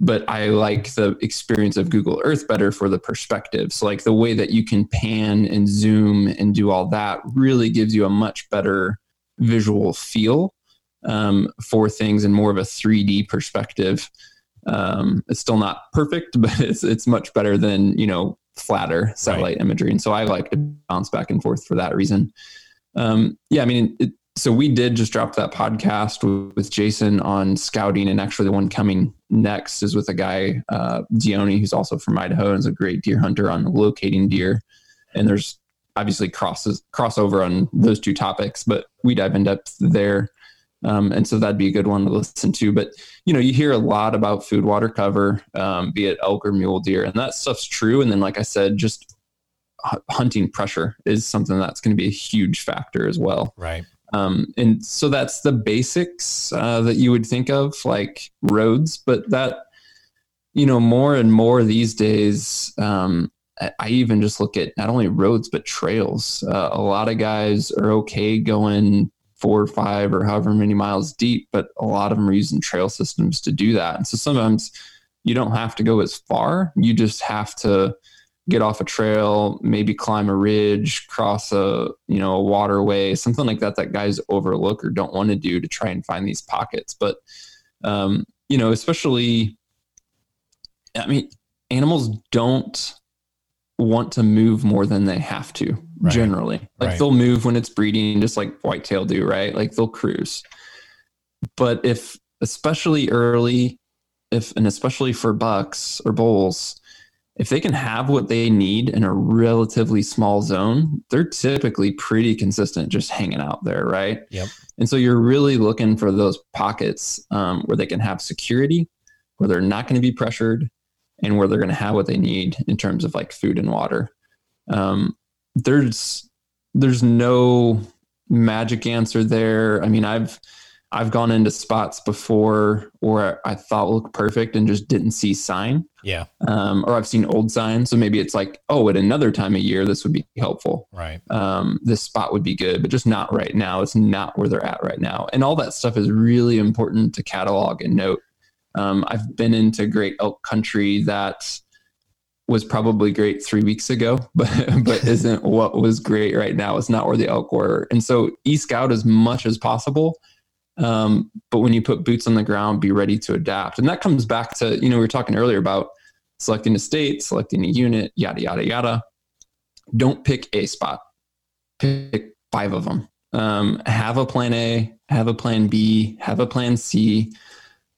B: But I like the experience of Google Earth better for the perspective. So, like the way that you can pan and zoom and do all that really gives you a much better visual feel um, for things in more of a 3D perspective. Um, it's still not perfect, but it's it's much better than you know flatter satellite right. imagery. And so I like to bounce back and forth for that reason. Um, yeah, I mean, it, so we did just drop that podcast with, with, Jason on scouting, and actually the one coming next is with a guy uh, Dione, who's also from Idaho and is a great deer hunter on locating deer. And there's obviously crosses crossover on those two topics, but we dive in depth there. Um, and so that'd be a good one to listen to. But you know, you hear a lot about food water cover, um, be it elk or mule deer, and that stuff's true. And then, like I said, just hunting pressure is something that's going to be a huge factor as well.
A: Right.
B: Um, and so that's the basics uh, that you would think of, like roads. But that, you know, more and more these days, um, I even just look at not only roads but trails. Uh, a lot of guys are okay going four or five or however many miles deep, but a lot of them are using trail systems to do that. And so sometimes you don't have to go as far. You just have to get off a trail, maybe climb a ridge, cross a you know a waterway, something like that that guys overlook or don't want to do to try and find these pockets. But um, you know, especially, I mean, animals don't want to move more than they have to right. generally. Like right. they'll move when it's breeding, just like whitetail do, right? Like they'll cruise. But if, especially early, if and especially for bucks or bulls, if they can have what they need in a relatively small zone, they're typically pretty consistent just hanging out there, right?
A: Yep.
B: And so you're really looking for those pockets um, where they can have security, where they're not going to be pressured, and where they're going to have what they need in terms of like food and water. Um, there's there's no magic answer there. I mean, I've I've gone into spots before where I thought looked perfect and just didn't see sign.
A: Yeah.
B: Um, or I've seen old signs. So maybe it's like, oh, at another time of year, this would be helpful.
A: Right.
B: Um, this spot would be good, but just not right now. It's not where they're at right now. And all that stuff is really important to catalog and note. Um, I've been into great elk country that was probably great three weeks ago, but but isn't what was great right now. It's not where the elk were. And so e-scout as much as possible um, but when you put boots on the ground, be ready to adapt. And that comes back to, you know, we were talking earlier about selecting a state, selecting a unit, yada, yada, yada. Don't pick a spot, pick five of them. Um, have a plan A, have a plan B, have a plan C,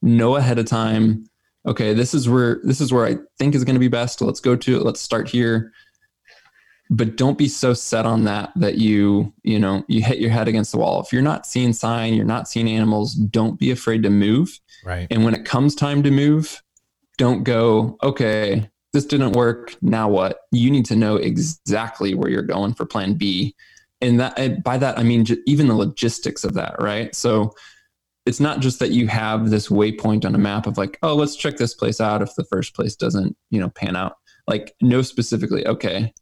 B: know ahead of time. Okay, this is where this is where I think is going to be best. Let's go to it. Let's start here. But don't be so set on that that you you know you hit your head against the wall. If you're not seeing sign you're not seeing animals don't be afraid to move.
A: Right.
B: And when it comes time to move don't go okay this didn't work. Now what? You need to know exactly where you're going for plan b. And that and by that i mean even the logistics of that right? So it's not just that you have this waypoint on a map of like oh let's check this place out if the first place doesn't you know pan out like know specifically okay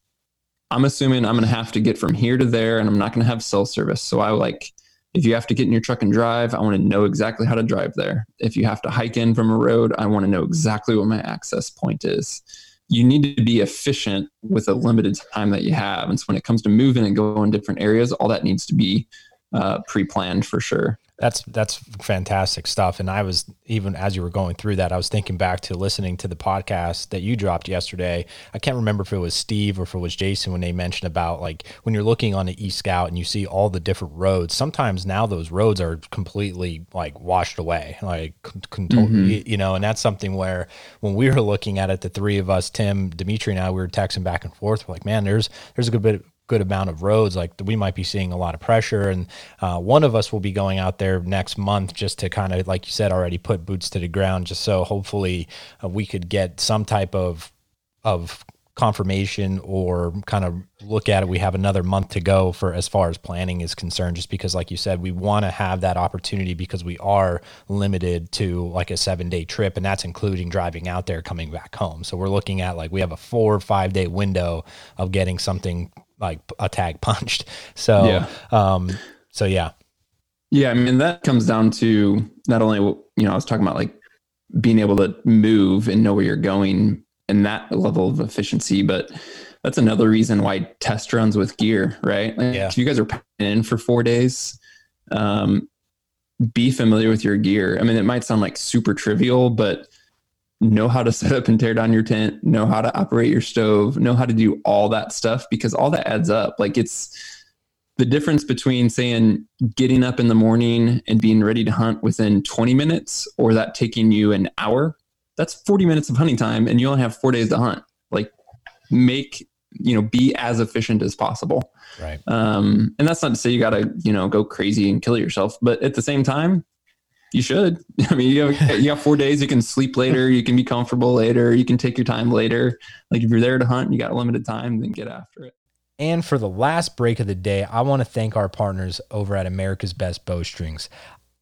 B: I'm assuming I'm to have to get from here to there and I'm not to have cell service. So I like, if you have to get in your truck and drive, I want to know exactly how to drive there. If you have to hike in from a road, I want to know exactly what my access point is. You need to be efficient with a limited time that you have. And so when it comes to moving and going different areas, all that needs to be uh, pre planned for sure.
A: That's that's fantastic stuff. And I was even as you were going through that, I was thinking back to listening to the podcast that you dropped yesterday. I can't remember if it was Steve or if it was Jason when they mentioned about like when you're looking on the e-scout and you see all the different roads. Sometimes now those roads are completely like washed away, like mm-hmm. you know. And that's something where when we were looking at it, the three of us, Tim, Dimitri, and I, we were texting back and forth. We're like, man, there's there's a good bit good amount of roads, like we might be seeing a lot of pressure. And uh, one of us will be going out there next month just to kind of, like you said, already put boots to the ground, just so hopefully uh, we could get some type of of confirmation or kind of look at it we have another month to go for as far as planning is concerned just because like you said we want to have that opportunity because we are limited to like a 7 day trip and that's including driving out there coming back home so we're looking at like we have a 4 or 5 day window of getting something like a tag punched. So, yeah. um, so yeah.
B: Yeah. I mean, that comes down to not only, you know, I was talking about like being able to move and know where you're going and that level of efficiency, but that's another reason why test runs with gear, right? Like yeah. If you guys are in for four days, um, be familiar with your gear. I mean, it might sound like super trivial, but know how to set up and tear down your tent, know how to operate your stove, know how to do all that stuff because all that adds up. Like it's the difference between saying getting up in the morning and being ready to hunt within 20 minutes or that taking you an hour. That's 40 minutes of hunting time and you only have 4 days to hunt. Like make, you know, be as efficient as possible.
A: Right.
B: Um and that's not to say you got to, you know, go crazy and kill yourself, but at the same time, you should. I mean, you have, you have four days. You can sleep later. You can be comfortable later. You can take your time later. Like if you're there to hunt, you got limited time, then get after it.
A: And for the last break of the day, I want to thank our partners over at America's Best Bowstrings.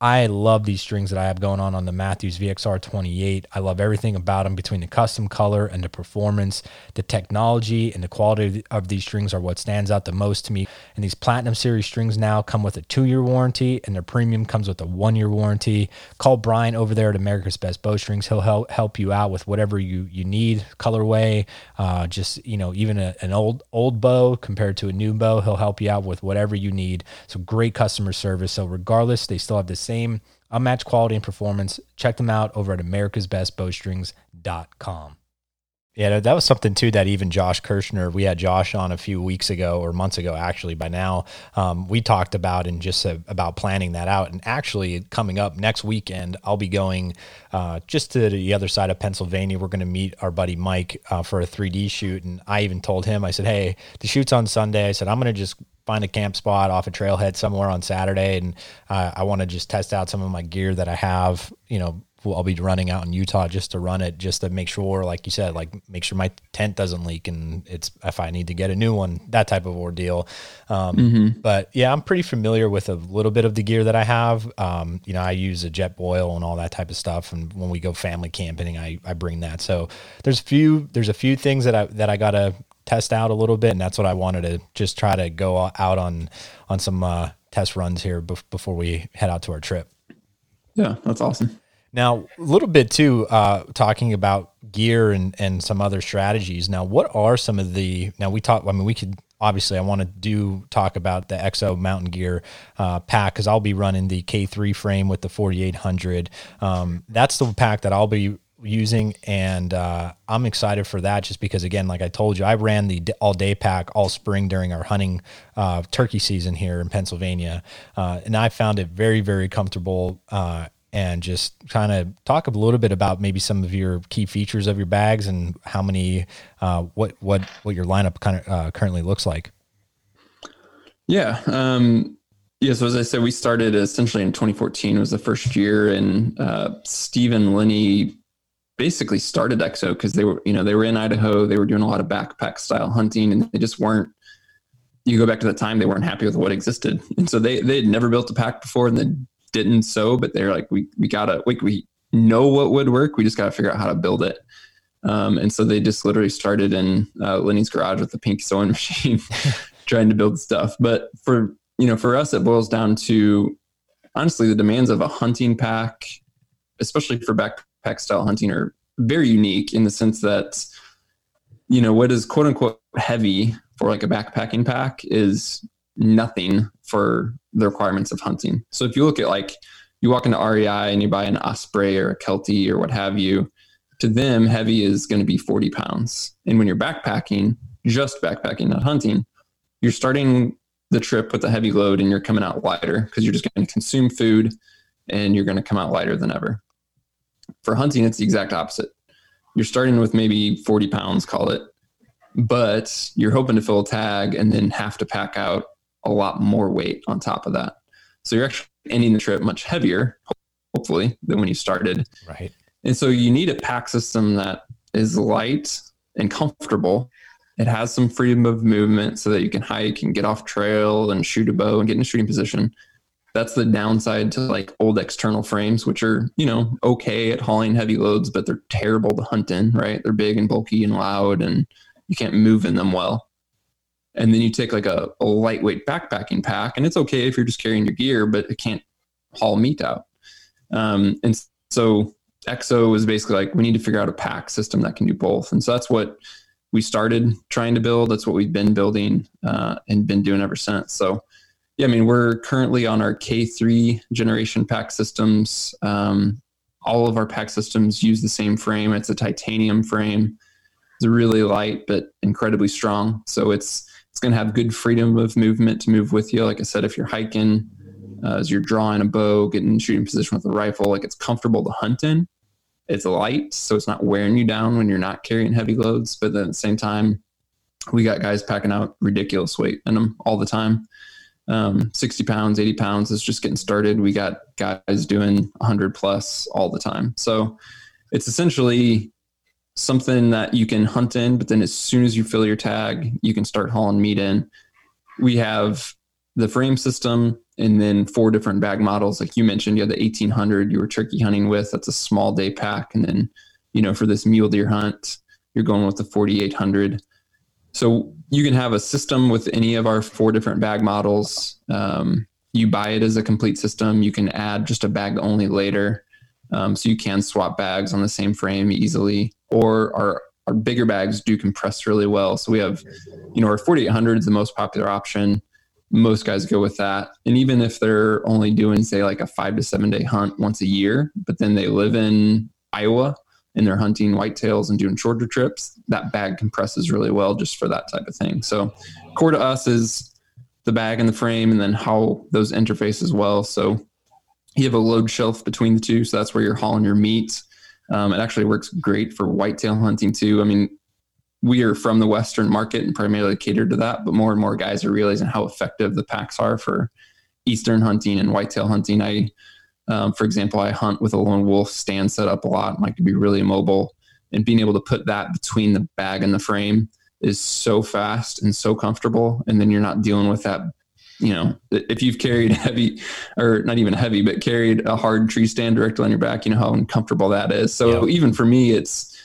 A: I love these strings that I have going on on the Mathews VXR 28. I love everything about them between the custom color and the performance, the technology and the quality of these strings are what stands out the most to me. And these Platinum Series strings now come with a two year warranty, and their premium comes with a one year warranty. Call Brian over there at America's Best Bow Strings. He'll help help you out with whatever you you need, colorway, uh, just you know even a, an old old bow compared to a new bow. He'll help you out with whatever you need. So great customer service. So regardless, they still have the same same unmatched quality and performance. Check them out over at americasbestbowstrings.com. Yeah, that was something too that even Josh Kirschner, we had Josh on a few weeks ago or months ago, actually, by now. Um, we talked about and just uh, about planning that out. And actually, coming up next weekend, I'll be going uh, just to the other side of Pennsylvania. We're going to meet our buddy Mike uh, for a 3D shoot. And I even told him, I said, hey, the shoot's on Sunday. I said, I'm going to just find a camp spot off a trailhead somewhere on Saturday, and uh, I want to just test out some of my gear that I have. You know, I'll be running out in Utah just to run it, just to make sure, like you said, like make sure my tent doesn't leak, and it's if I need to get a new one, that type of ordeal. Um, mm-hmm. But yeah, I'm pretty familiar with a little bit of the gear that I have. Um, you know, I use a Jetboil and all that type of stuff, and when we go family camping, I I bring that. So there's a few there's a few things that I that I gotta test out a little bit, and that's what I wanted to just try to go out on on some uh, test runs here before we head out to our trip.
B: Yeah, that's awesome.
A: Now, a little bit too, uh, talking about gear and and some other strategies. Now, what are some of the? Now we talk. I mean, we could obviously. I want to do talk about the EXO Mountain Gear uh, pack because I'll be running the K3 frame with the 4800. Um, that's the pack that I'll be using, and uh, I'm excited for that just because, again, like I told you, I ran the all day pack all spring during our hunting uh, turkey season here in Pennsylvania, uh, and I found it very, very comfortable. Uh, and just kind of talk a little bit about maybe some of your key features of your bags and how many, uh, what what what your lineup kind of uh, currently looks like.
B: Yeah, um, yeah, so as I said, we started essentially in 2014 was the first year, and uh, Stephen Linney basically started EXO because they were, you know, they were in Idaho. They were doing a lot of backpack style hunting, and they just weren't. You go back to the time they weren't happy with what existed, and so they they had never built a pack before, and they didn't so. But they're like, we we gotta we we know what would work. We just gotta figure out how to build it. Um, and so they just literally started in uh, Lenny's garage with the pink sewing machine, trying to build stuff. But for you know, for us, it boils down to honestly the demands of a hunting pack, especially for back backpack style hunting are very unique in the sense that you know what is quote unquote heavy for like a backpacking pack is nothing for the requirements of hunting. So if you look at like you walk into REI and you buy an Osprey or a Kelty or what have you, to them heavy is going to be 40 pounds. And when you're backpacking, just backpacking, not hunting, you're starting the trip with a heavy load and you're coming out lighter because you're just going to consume food and you're going to come out lighter than ever. For hunting, it's the exact opposite. You're starting with maybe 40 pounds, call it, but you're hoping to fill a tag and then have to pack out a lot more weight on top of that. So you're actually ending the trip much heavier, hopefully, than when you started.
A: Right.
B: And so you need a pack system that is light and comfortable. It has some freedom of movement so that you can hike and get off trail and shoot a bow and get in a shooting position that's the downside to like old external frames, which are, you know, okay at hauling heavy loads, but they're terrible to hunt in, right? They're big and bulky and loud and you can't move in them well. And then you take like a, a lightweight backpacking pack, and it's okay if you're just carrying your gear, but it can't haul meat out. Um, and so EXO is basically like, we need to figure out a pack system that can do both. And so that's what we started trying to build. That's what we've been building uh, and been doing ever since. So yeah, I mean, we're currently on our K3 generation pack systems. Um, all of our pack systems use the same frame. It's a titanium frame. It's really light but incredibly strong. So it's it's going to have good freedom of movement to move with you. Like I said, if you're hiking, uh, as you're drawing a bow, getting in shooting position with a rifle, like it's comfortable to hunt in. It's light, so it's not wearing you down when you're not carrying heavy loads. But then at the same time, we got guys packing out ridiculous weight in them all the time um, 60 pounds, 80 pounds is just getting started. We got guys doing 100 plus all the time. So it's essentially something that you can hunt in, but then as soon as you fill your tag, you can start hauling meat in. We have the frame system, and then four different bag models. Like you mentioned, you had the 1800 you were turkey hunting with. That's a small day pack. And then, you know, for this mule deer hunt, you're going with the 4800. So you can have a system with any of our four different bag models. Um, you buy it as a complete system. You can add just a bag only later. Um, so you can swap bags on the same frame easily, or our our bigger bags do compress really well. So we have, you know, our 4800 is the most popular option. Most guys go with that. And even if they're only doing, say, like a five to seven day hunt once a year, but then they live in Iowa and they're hunting whitetails and doing shorter trips, that bag compresses really well just for that type of thing. So core to us is the bag and the frame and then how those interface as well. So you have a load shelf between the two. So that's where you're hauling your meat. Um, it actually works great for whitetail hunting too. I mean, we are from the Western market and primarily catered to that, but more and more guys are realizing how effective the packs are for Eastern hunting and whitetail hunting. I um, for example, I hunt with a lone wolf stand set up a lot, and like to be really mobile, and being able to put that between the bag and the frame is so fast and so comfortable. And then you're not dealing with that. You know, if you've carried heavy, or not even heavy, but carried a hard tree stand directly on your back, you know how uncomfortable that is. So even for me, it's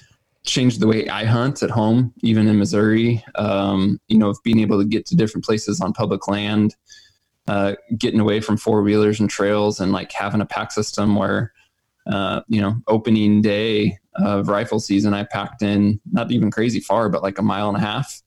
B: changed the way I hunt at home, even in Missouri. Um, you know, of being able to get to different places on public land uh, getting away from four wheelers and trails and like having a pack system where, uh, you know, opening day of rifle season, I packed in not even crazy far, but like a mile and a half,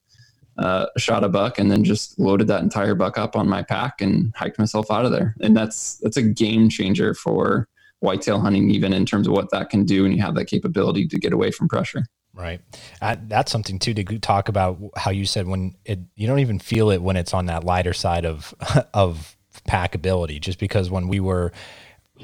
B: uh, shot a buck and then just loaded that entire buck up on my pack and hiked myself out of there. And that's, that's a game changer for whitetail hunting, even in terms of what that can do. And you have that capability to get away from pressure.
A: Right. Uh, that's something too to talk about how you said when it you don't even feel it when it's on that lighter side of of packability. Just because when we were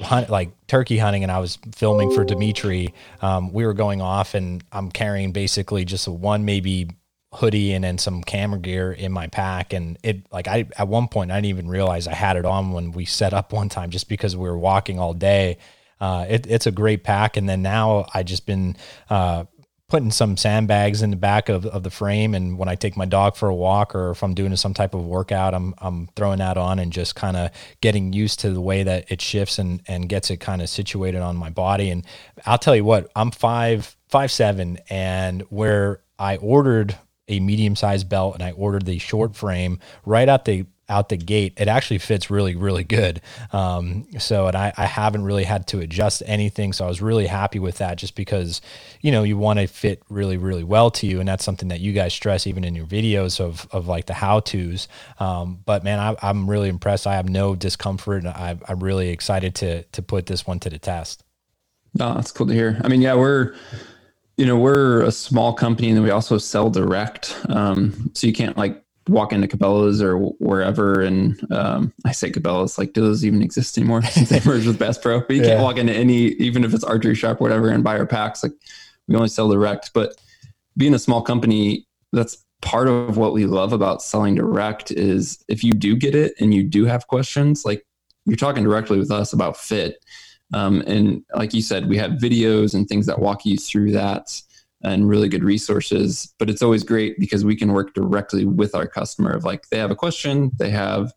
A: hunt like turkey hunting and I was filming for Dimitri um, we were going off and I'm carrying basically just a one maybe hoodie and then some camera gear in my pack. And it like I at one point I didn't even realize I had it on when we set up one time just because we were walking all day. Uh, it, it's a great pack. And then now I just been uh, putting some sandbags in the back of, of the frame and when I take my dog for a walk or if I'm doing some type of workout I'm I'm throwing that on and just kind of getting used to the way that it shifts and and gets it kind of situated on my body. And I'll tell you what I'm five five seven and where I ordered a medium sized belt and I ordered the short frame right out the out the gate, it actually fits really, really good. Um, so, and I, I haven't really had to adjust anything. So I was really happy with that just because, you know, you want to fit really, really well to you. And that's something that you guys stress even in your videos of, of like the how to's. Um, but man, I, am really impressed. I have no discomfort and I, I'm really excited to, to put this one to the test.
B: No, that's cool to hear. I mean, yeah, we're, you know, we're a small company and we also sell direct. Um, so you can't like walk into Cabela's or wherever, and um, I say Cabela's, like, do those even exist anymore since they merged with Bass Pro? But you yeah. can't walk into any, even if it's archery shop, whatever, and buy our packs. Like, we only sell direct. But being a small company, that's part of what we love about selling direct is if you do get it and you do have questions, like you're talking directly with us about fit. Um, and like you said, we have videos and things that walk you through that and really good resources. But it's always great because we can work directly with our customer. Of like they have a question, they have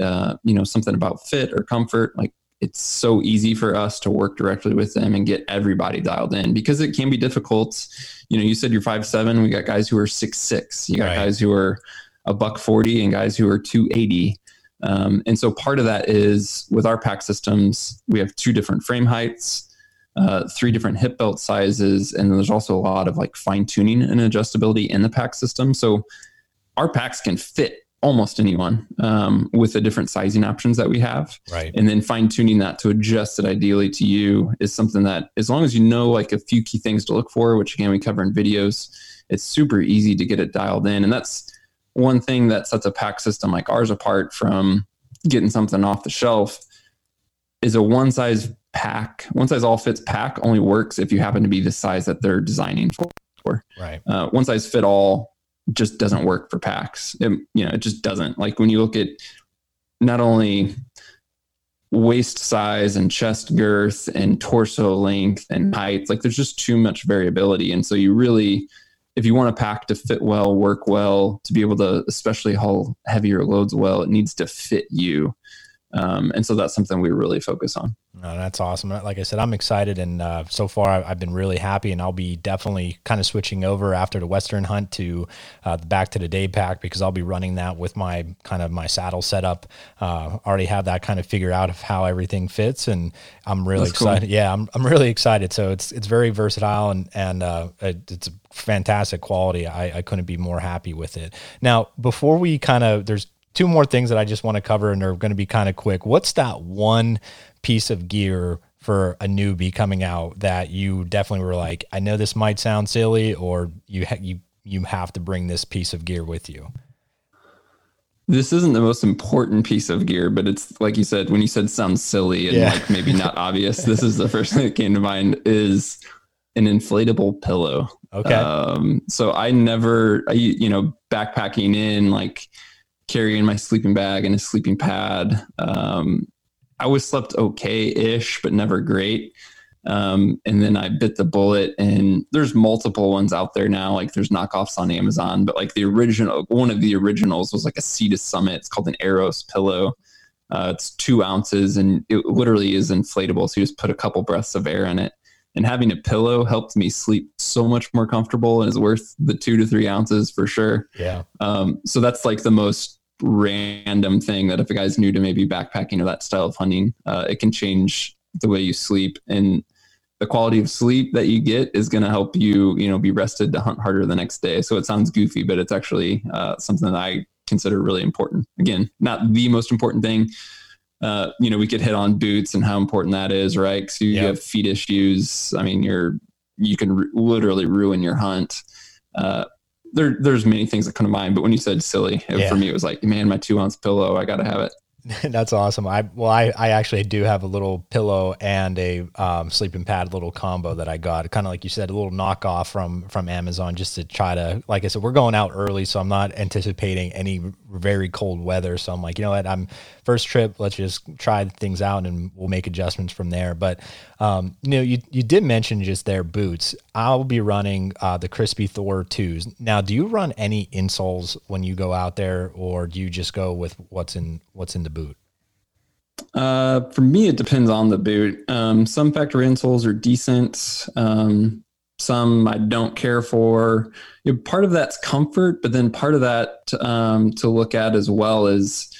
B: uh, you know something about fit or comfort. Like it's so easy for us to work directly with them and get everybody dialed in because it can be difficult. You know, you said you're five seven. We got guys who are six six. You got right. guys who are a buck forty and guys who are two eighty. Um, and so part of that is with our pack systems, we have two different frame heights uh, three different hip belt sizes, and there's also a lot of like fine tuning and adjustability in the pack system. So our packs can fit almost anyone um, with the different sizing options that we have.
A: Right.
B: And then fine tuning that to adjust it ideally to you is something that, as long as you know like a few key things to look for, which again we cover in videos, it's super easy to get it dialed in. And that's one thing that sets a pack system like ours apart from getting something off the shelf is a one size pack, one size all fits pack only works if you happen to be the size that they're designing for.
A: Right.
B: Uh, one size fit all just doesn't work for packs. It, you know, it just doesn't. Like when you look at not only waist size and chest girth and torso length and height, like there's just too much variability. And so you really, if you want a pack to fit well, work well, to be able to especially haul heavier loads well, it needs to fit you. Um, and so that's something we really focus on.
A: No, that's awesome. Like I said, I'm excited, and uh, so far I've been really happy. And I'll be definitely kind of switching over after the Western Hunt to uh, back to the day pack because I'll be running that with my kind of my saddle setup. Uh, already have that kind of figured out of how everything fits, and I'm really that's excited. Cool. Yeah, I'm I'm really excited. So it's it's very versatile and and uh, it's fantastic quality. I, I couldn't be more happy with it. Now, before we kind of there's two more things that I just want to cover, and they're going to be kind of quick. What's that one piece of gear for a newbie coming out that you definitely were like, I know this might sound silly, or you ha- you you have to bring this piece of gear with you?
B: This isn't the most important piece of gear, but it's like you said when you said sounds silly and yeah. like maybe not obvious. This is the first thing that came to mind is an inflatable pillow.
A: Okay. Um,
B: so I never, I, you know, backpacking in like carrying my sleeping bag and a sleeping pad. Um, I always slept okay ish, but never great. Um, and then I bit the bullet, and there's multiple ones out there now. Like there's knockoffs on Amazon, but like the original, one of the originals was like a Sea to Summit. It's called an Aeros pillow. Uh, it's two ounces, and it literally is inflatable. So you just put a couple breaths of air in it. And having a pillow helped me sleep so much more comfortable, and is worth the two to three ounces for sure.
A: Yeah.
B: Um, so that's like the most random thing that if a guy's new to maybe backpacking or that style of hunting, uh, it can change the way you sleep and the quality of sleep that you get is going to help you, you know, be rested to hunt harder the next day. So it sounds goofy, but it's actually uh, something that I consider really important. Again, not the most important thing. Uh, you know, we could hit on boots and how important that is, right? Because you yep. have feet issues. I mean, you're you can r- literally ruin your hunt. Uh, there there's many things that come to mind, but when you said silly, yeah. for me it was like, man, my two ounce pillow, I got to have it.
A: That's awesome. I well, I, I actually do have a little pillow and a um, sleeping pad little combo that I got. Kind of like you said, a little knockoff from from Amazon, just to try to. Like I said, we're going out early, so I'm not anticipating any very cold weather. So I'm like, you know what, I'm first trip. Let's just try things out, and we'll make adjustments from there. But um, you know, you you did mention just their boots. I'll be running uh, the Crispi Thor twos. Now, do you run any insoles when you go out there, or do you just go with what's in what's in the boot?
B: Uh, for me, it depends on the boot. Um, some factory insoles are decent. Um, some I don't care for. You know, part of that's comfort, but then part of that um, to look at as well is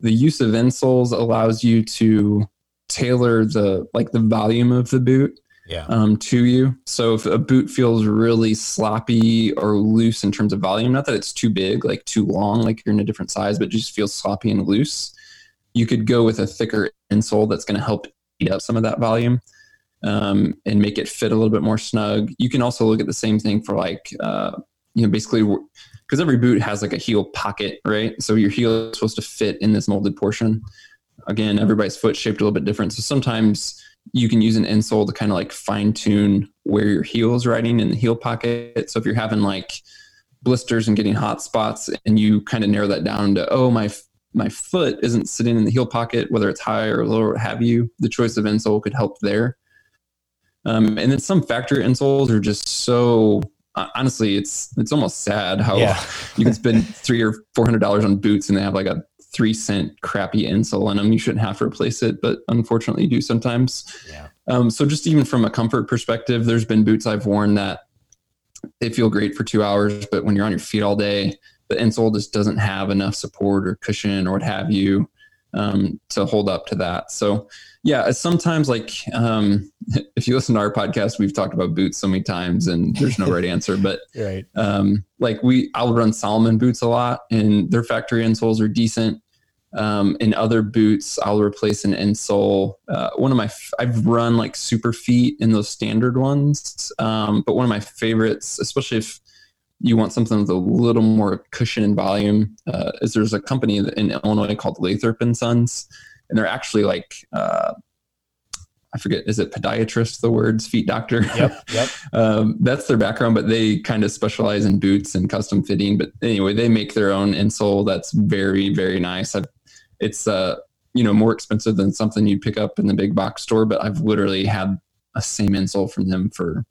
B: the use of insoles allows you to tailor the like the volume of the boot
A: yeah.
B: um, to you. So if a boot feels really sloppy or loose in terms of volume, not that it's too big, like too long, like you're in a different size, but just feels sloppy and loose, you could go with a thicker insole that's going to help eat up some of that volume um, and make it fit a little bit more snug. You can also look at the same thing for like, uh, you know, basically because every boot has like a heel pocket, right? So your heel is supposed to fit in this molded portion. Again, everybody's foot shaped a little bit different. So sometimes you can use an insole to kind of like fine tune where your heel is riding in the heel pocket. So if you're having like blisters and getting hot spots and you kind of narrow that down to, oh, my my foot isn't sitting in the heel pocket, whether it's high or low or have you, the choice of insole could help there. Um, and then some factory insoles are just so honestly, it's it's almost sad how yeah. you can spend three or four hundred dollars on boots and they have like a three cent crappy insole in them. You shouldn't have to replace it, but unfortunately, you do sometimes.
A: Yeah.
B: Um, so just even from a comfort perspective, there's been boots I've worn that they feel great for two hours, but when you're on your feet all day, the insole just doesn't have enough support or cushion or what have you um, to hold up to that. So yeah, sometimes like um, if you listen to our podcast, we've talked about boots so many times, and there's no right answer. But
A: right,
B: um, like we, I'll run Salomon boots a lot, and their factory insoles are decent. Um, in other boots, I'll replace an insole. Uh, one of my, I've run like Superfeet in those standard ones, um, but one of my favorites, especially if you want something with a little more cushion and volume, uh, is there's a company in Illinois called Lathrop and Sons and they're actually like uh, I forget, is it podiatrist, the words, feet doctor?
A: Yep, yep.
B: um, that's their background, but they kind of specialize in boots and custom fitting. But anyway, they make their own insole that's very, very nice. I've, it's, uh, you know, more expensive than something you'd pick up in the big box store, but I've literally had a same insole from them for,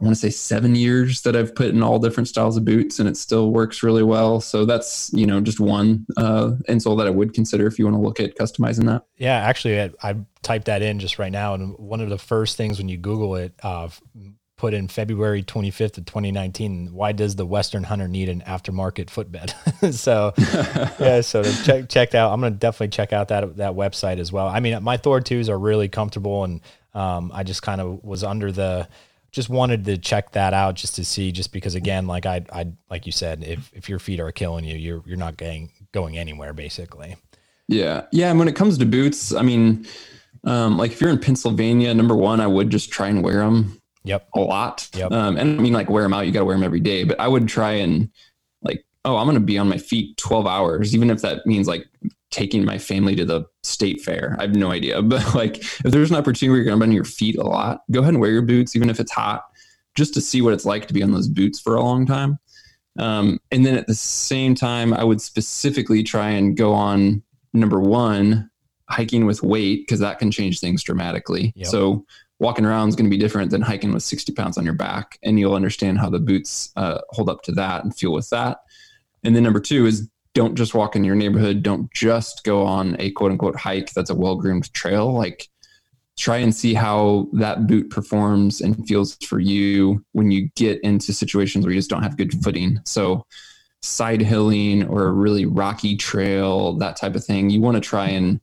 B: I want to say seven years that I've put in all different styles of boots and it still works really well. So that's, you know, just one uh, insole that I would consider if you want to look at customizing that.
A: Yeah, actually, I, I typed that in just right now. And one of the first things when you Google it, uh, put in February 25th of 2019. Why does the Western Hunter need an aftermarket footbed? so, yeah, so check check out. I'm gonna definitely check out that that website as well. I mean, my Thor twos are really comfortable, and um, I just kind of was under the just wanted to check that out just to see just because again like I I like you said if if your feet are killing you you're you're not going going anywhere basically.
B: Yeah. Yeah, and when it comes to boots, I mean um, like if you're in Pennsylvania, number one, I would just try and wear them
A: Yep.
B: A lot.
A: Yep.
B: Um, and I mean, like wear them out. You got to wear them every day. But I would try and oh, I'm going to be on my feet 12 hours, even if that means like taking my family to the state fair. I have no idea. But like, if there's an opportunity where you're going to be on your feet a lot, go ahead and wear your boots, even if it's hot, just to see what it's like to be on those boots for a long time. Um, and then at the same time, I would specifically try and go on number one, hiking with weight, because that can change things dramatically. Yep. So walking around is going to be different than hiking with 60 pounds on your back. And you'll understand how the boots uh, hold up to that and feel with that. And then number two is don't just walk in your neighborhood. Don't just go on a quote unquote hike that's a well groomed trail. Like try and see how that boot performs and feels for you when you get into situations where you just don't have good footing. So side hilling or a really rocky trail, that type of thing, you want to try and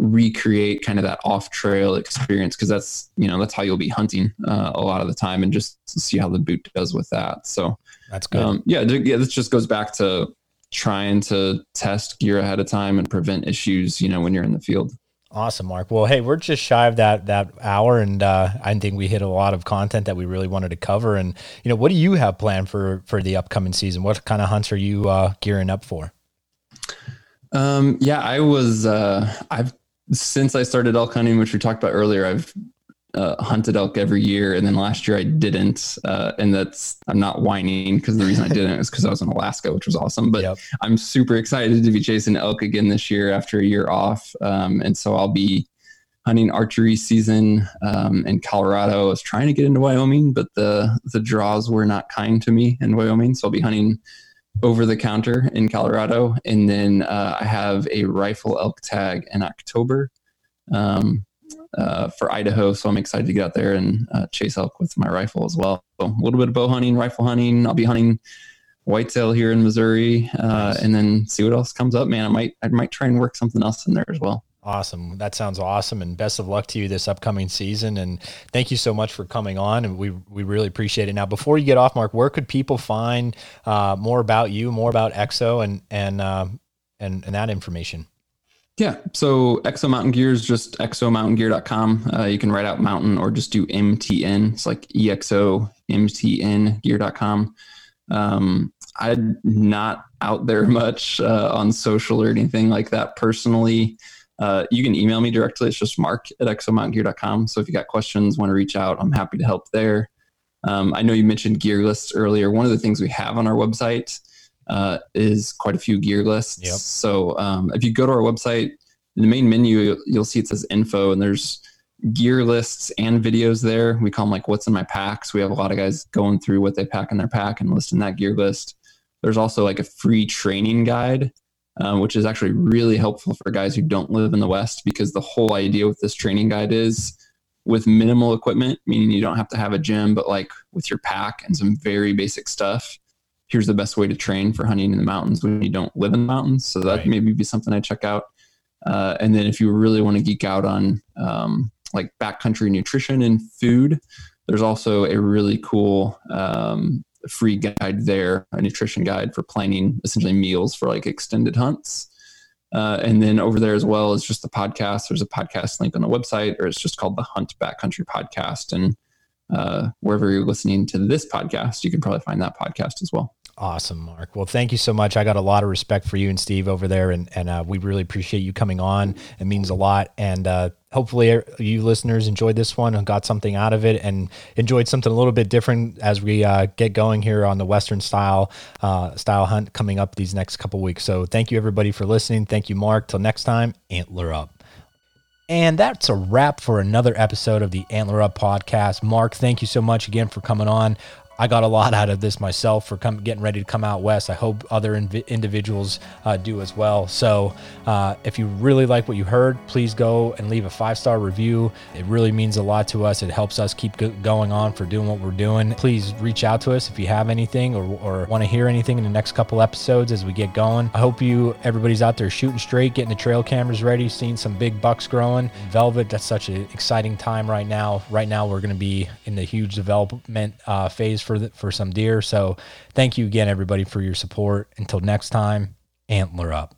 B: recreate kind of that off trail experience because that's you know that's how you'll be hunting uh, a lot of the time and just see how the boot does with that so
A: that's good. Um,
B: yeah yeah this just goes back to trying to test gear ahead of time and prevent issues you know when you're in the field.
A: Awesome mark. Well hey we're just shy of that that hour and uh, i think we hit a lot of content that we really wanted to cover. And you know what do you have planned for for the upcoming season? What kind of hunts are you uh, gearing up for?
B: Um, yeah, I was, uh, I've since I started elk hunting, which we talked about earlier, I've uh, hunted elk every year, and then last year I didn't, uh, and that's I'm not whining because the reason I didn't is because I was in Alaska, which was awesome. But yep. I'm super excited to be chasing elk again this year after a year off, um, and so I'll be hunting archery season um, in Colorado. I was trying to get into Wyoming, but the the draws were not kind to me in Wyoming, so I'll be hunting over the counter in Colorado. And then uh, I have a rifle elk tag in October um, uh, for Idaho. So I'm excited to get out there and uh, chase elk with my rifle as well. So a little bit of bow hunting, rifle hunting. I'll be hunting whitetail here in Missouri, uh, and then see what else comes up. Man, I might I might try and work something else in there as well.
A: Awesome. That sounds awesome. And best of luck to you this upcoming season. And thank you so much for coming on. And we, we really appreciate it. Now, before you get off, Mark, where could people find uh, more about you, more about EXO and, and, uh, and, and that information?
B: Yeah. So EXO Mountain Gear is just exomountaingear.com. Uh, you can write out mountain or just do MTN. It's like EXO MTN gear.com. Um, I'm not out there much uh, on social or anything like that personally. Uh, you can email me directly. It's just mark at exomountaingear.com. So if you got questions, want to reach out, I'm happy to help there. Um, I know you mentioned gear lists earlier. One of the things we have on our website uh, is quite a few gear lists. Yep. So um, if you go to our website, in the main menu, you'll see it says info, and there's gear lists and videos there. We call them like what's in my packs. We have a lot of guys going through what they pack in their pack and listing that gear list. There's also like a free training guide um, which is actually really helpful for guys who don't live in the West because the whole idea with this training guide is with minimal equipment, meaning you don't have to have a gym, but like with your pack and some very basic stuff. Here's the best way to train for hunting in the mountains when you don't live in the mountains. So that right. maybe be something I check out. Uh, and then if you really want to geek out on um, like backcountry nutrition and food, there's also a really cool um, free guide there, a nutrition guide for planning essentially meals for like extended hunts. Uh, and then over there as well is just the podcast. There's a podcast link on the website, or it's just called the Hunt Backcountry Podcast. And uh, wherever you're listening to this podcast, you can probably find that podcast as well.
A: Awesome, Mark. Well, thank you so much. I got a lot of respect for you and Steve over there, and and uh, we really appreciate you coming on. It means a lot, and uh, hopefully you listeners enjoyed this one and got something out of it, and enjoyed something a little bit different as we uh, get going here on the Western style uh, style hunt coming up these next couple weeks. So, thank you everybody for listening. Thank you, Mark. Till next time, antler up. And that's a wrap for another episode of the Antler Up podcast. Mark, thank you so much again for coming on. I got a lot out of this myself for come, getting ready to come out west. I hope other inv- individuals uh, do as well. So, uh, if you really like what you heard, please go and leave a five star review. It really means a lot to us. It helps us keep go- going on for doing what we're doing. Please reach out to us if you have anything or, or want to hear anything in the next couple episodes as we get going. I hope you, everybody's out there shooting straight, getting the trail cameras ready, seeing some big bucks growing. Velvet, that's such an exciting time right now. Right now, we're going to be in the huge development uh, phase for the, for some deer. So thank you again, everybody, for your support. Until next time, antler up.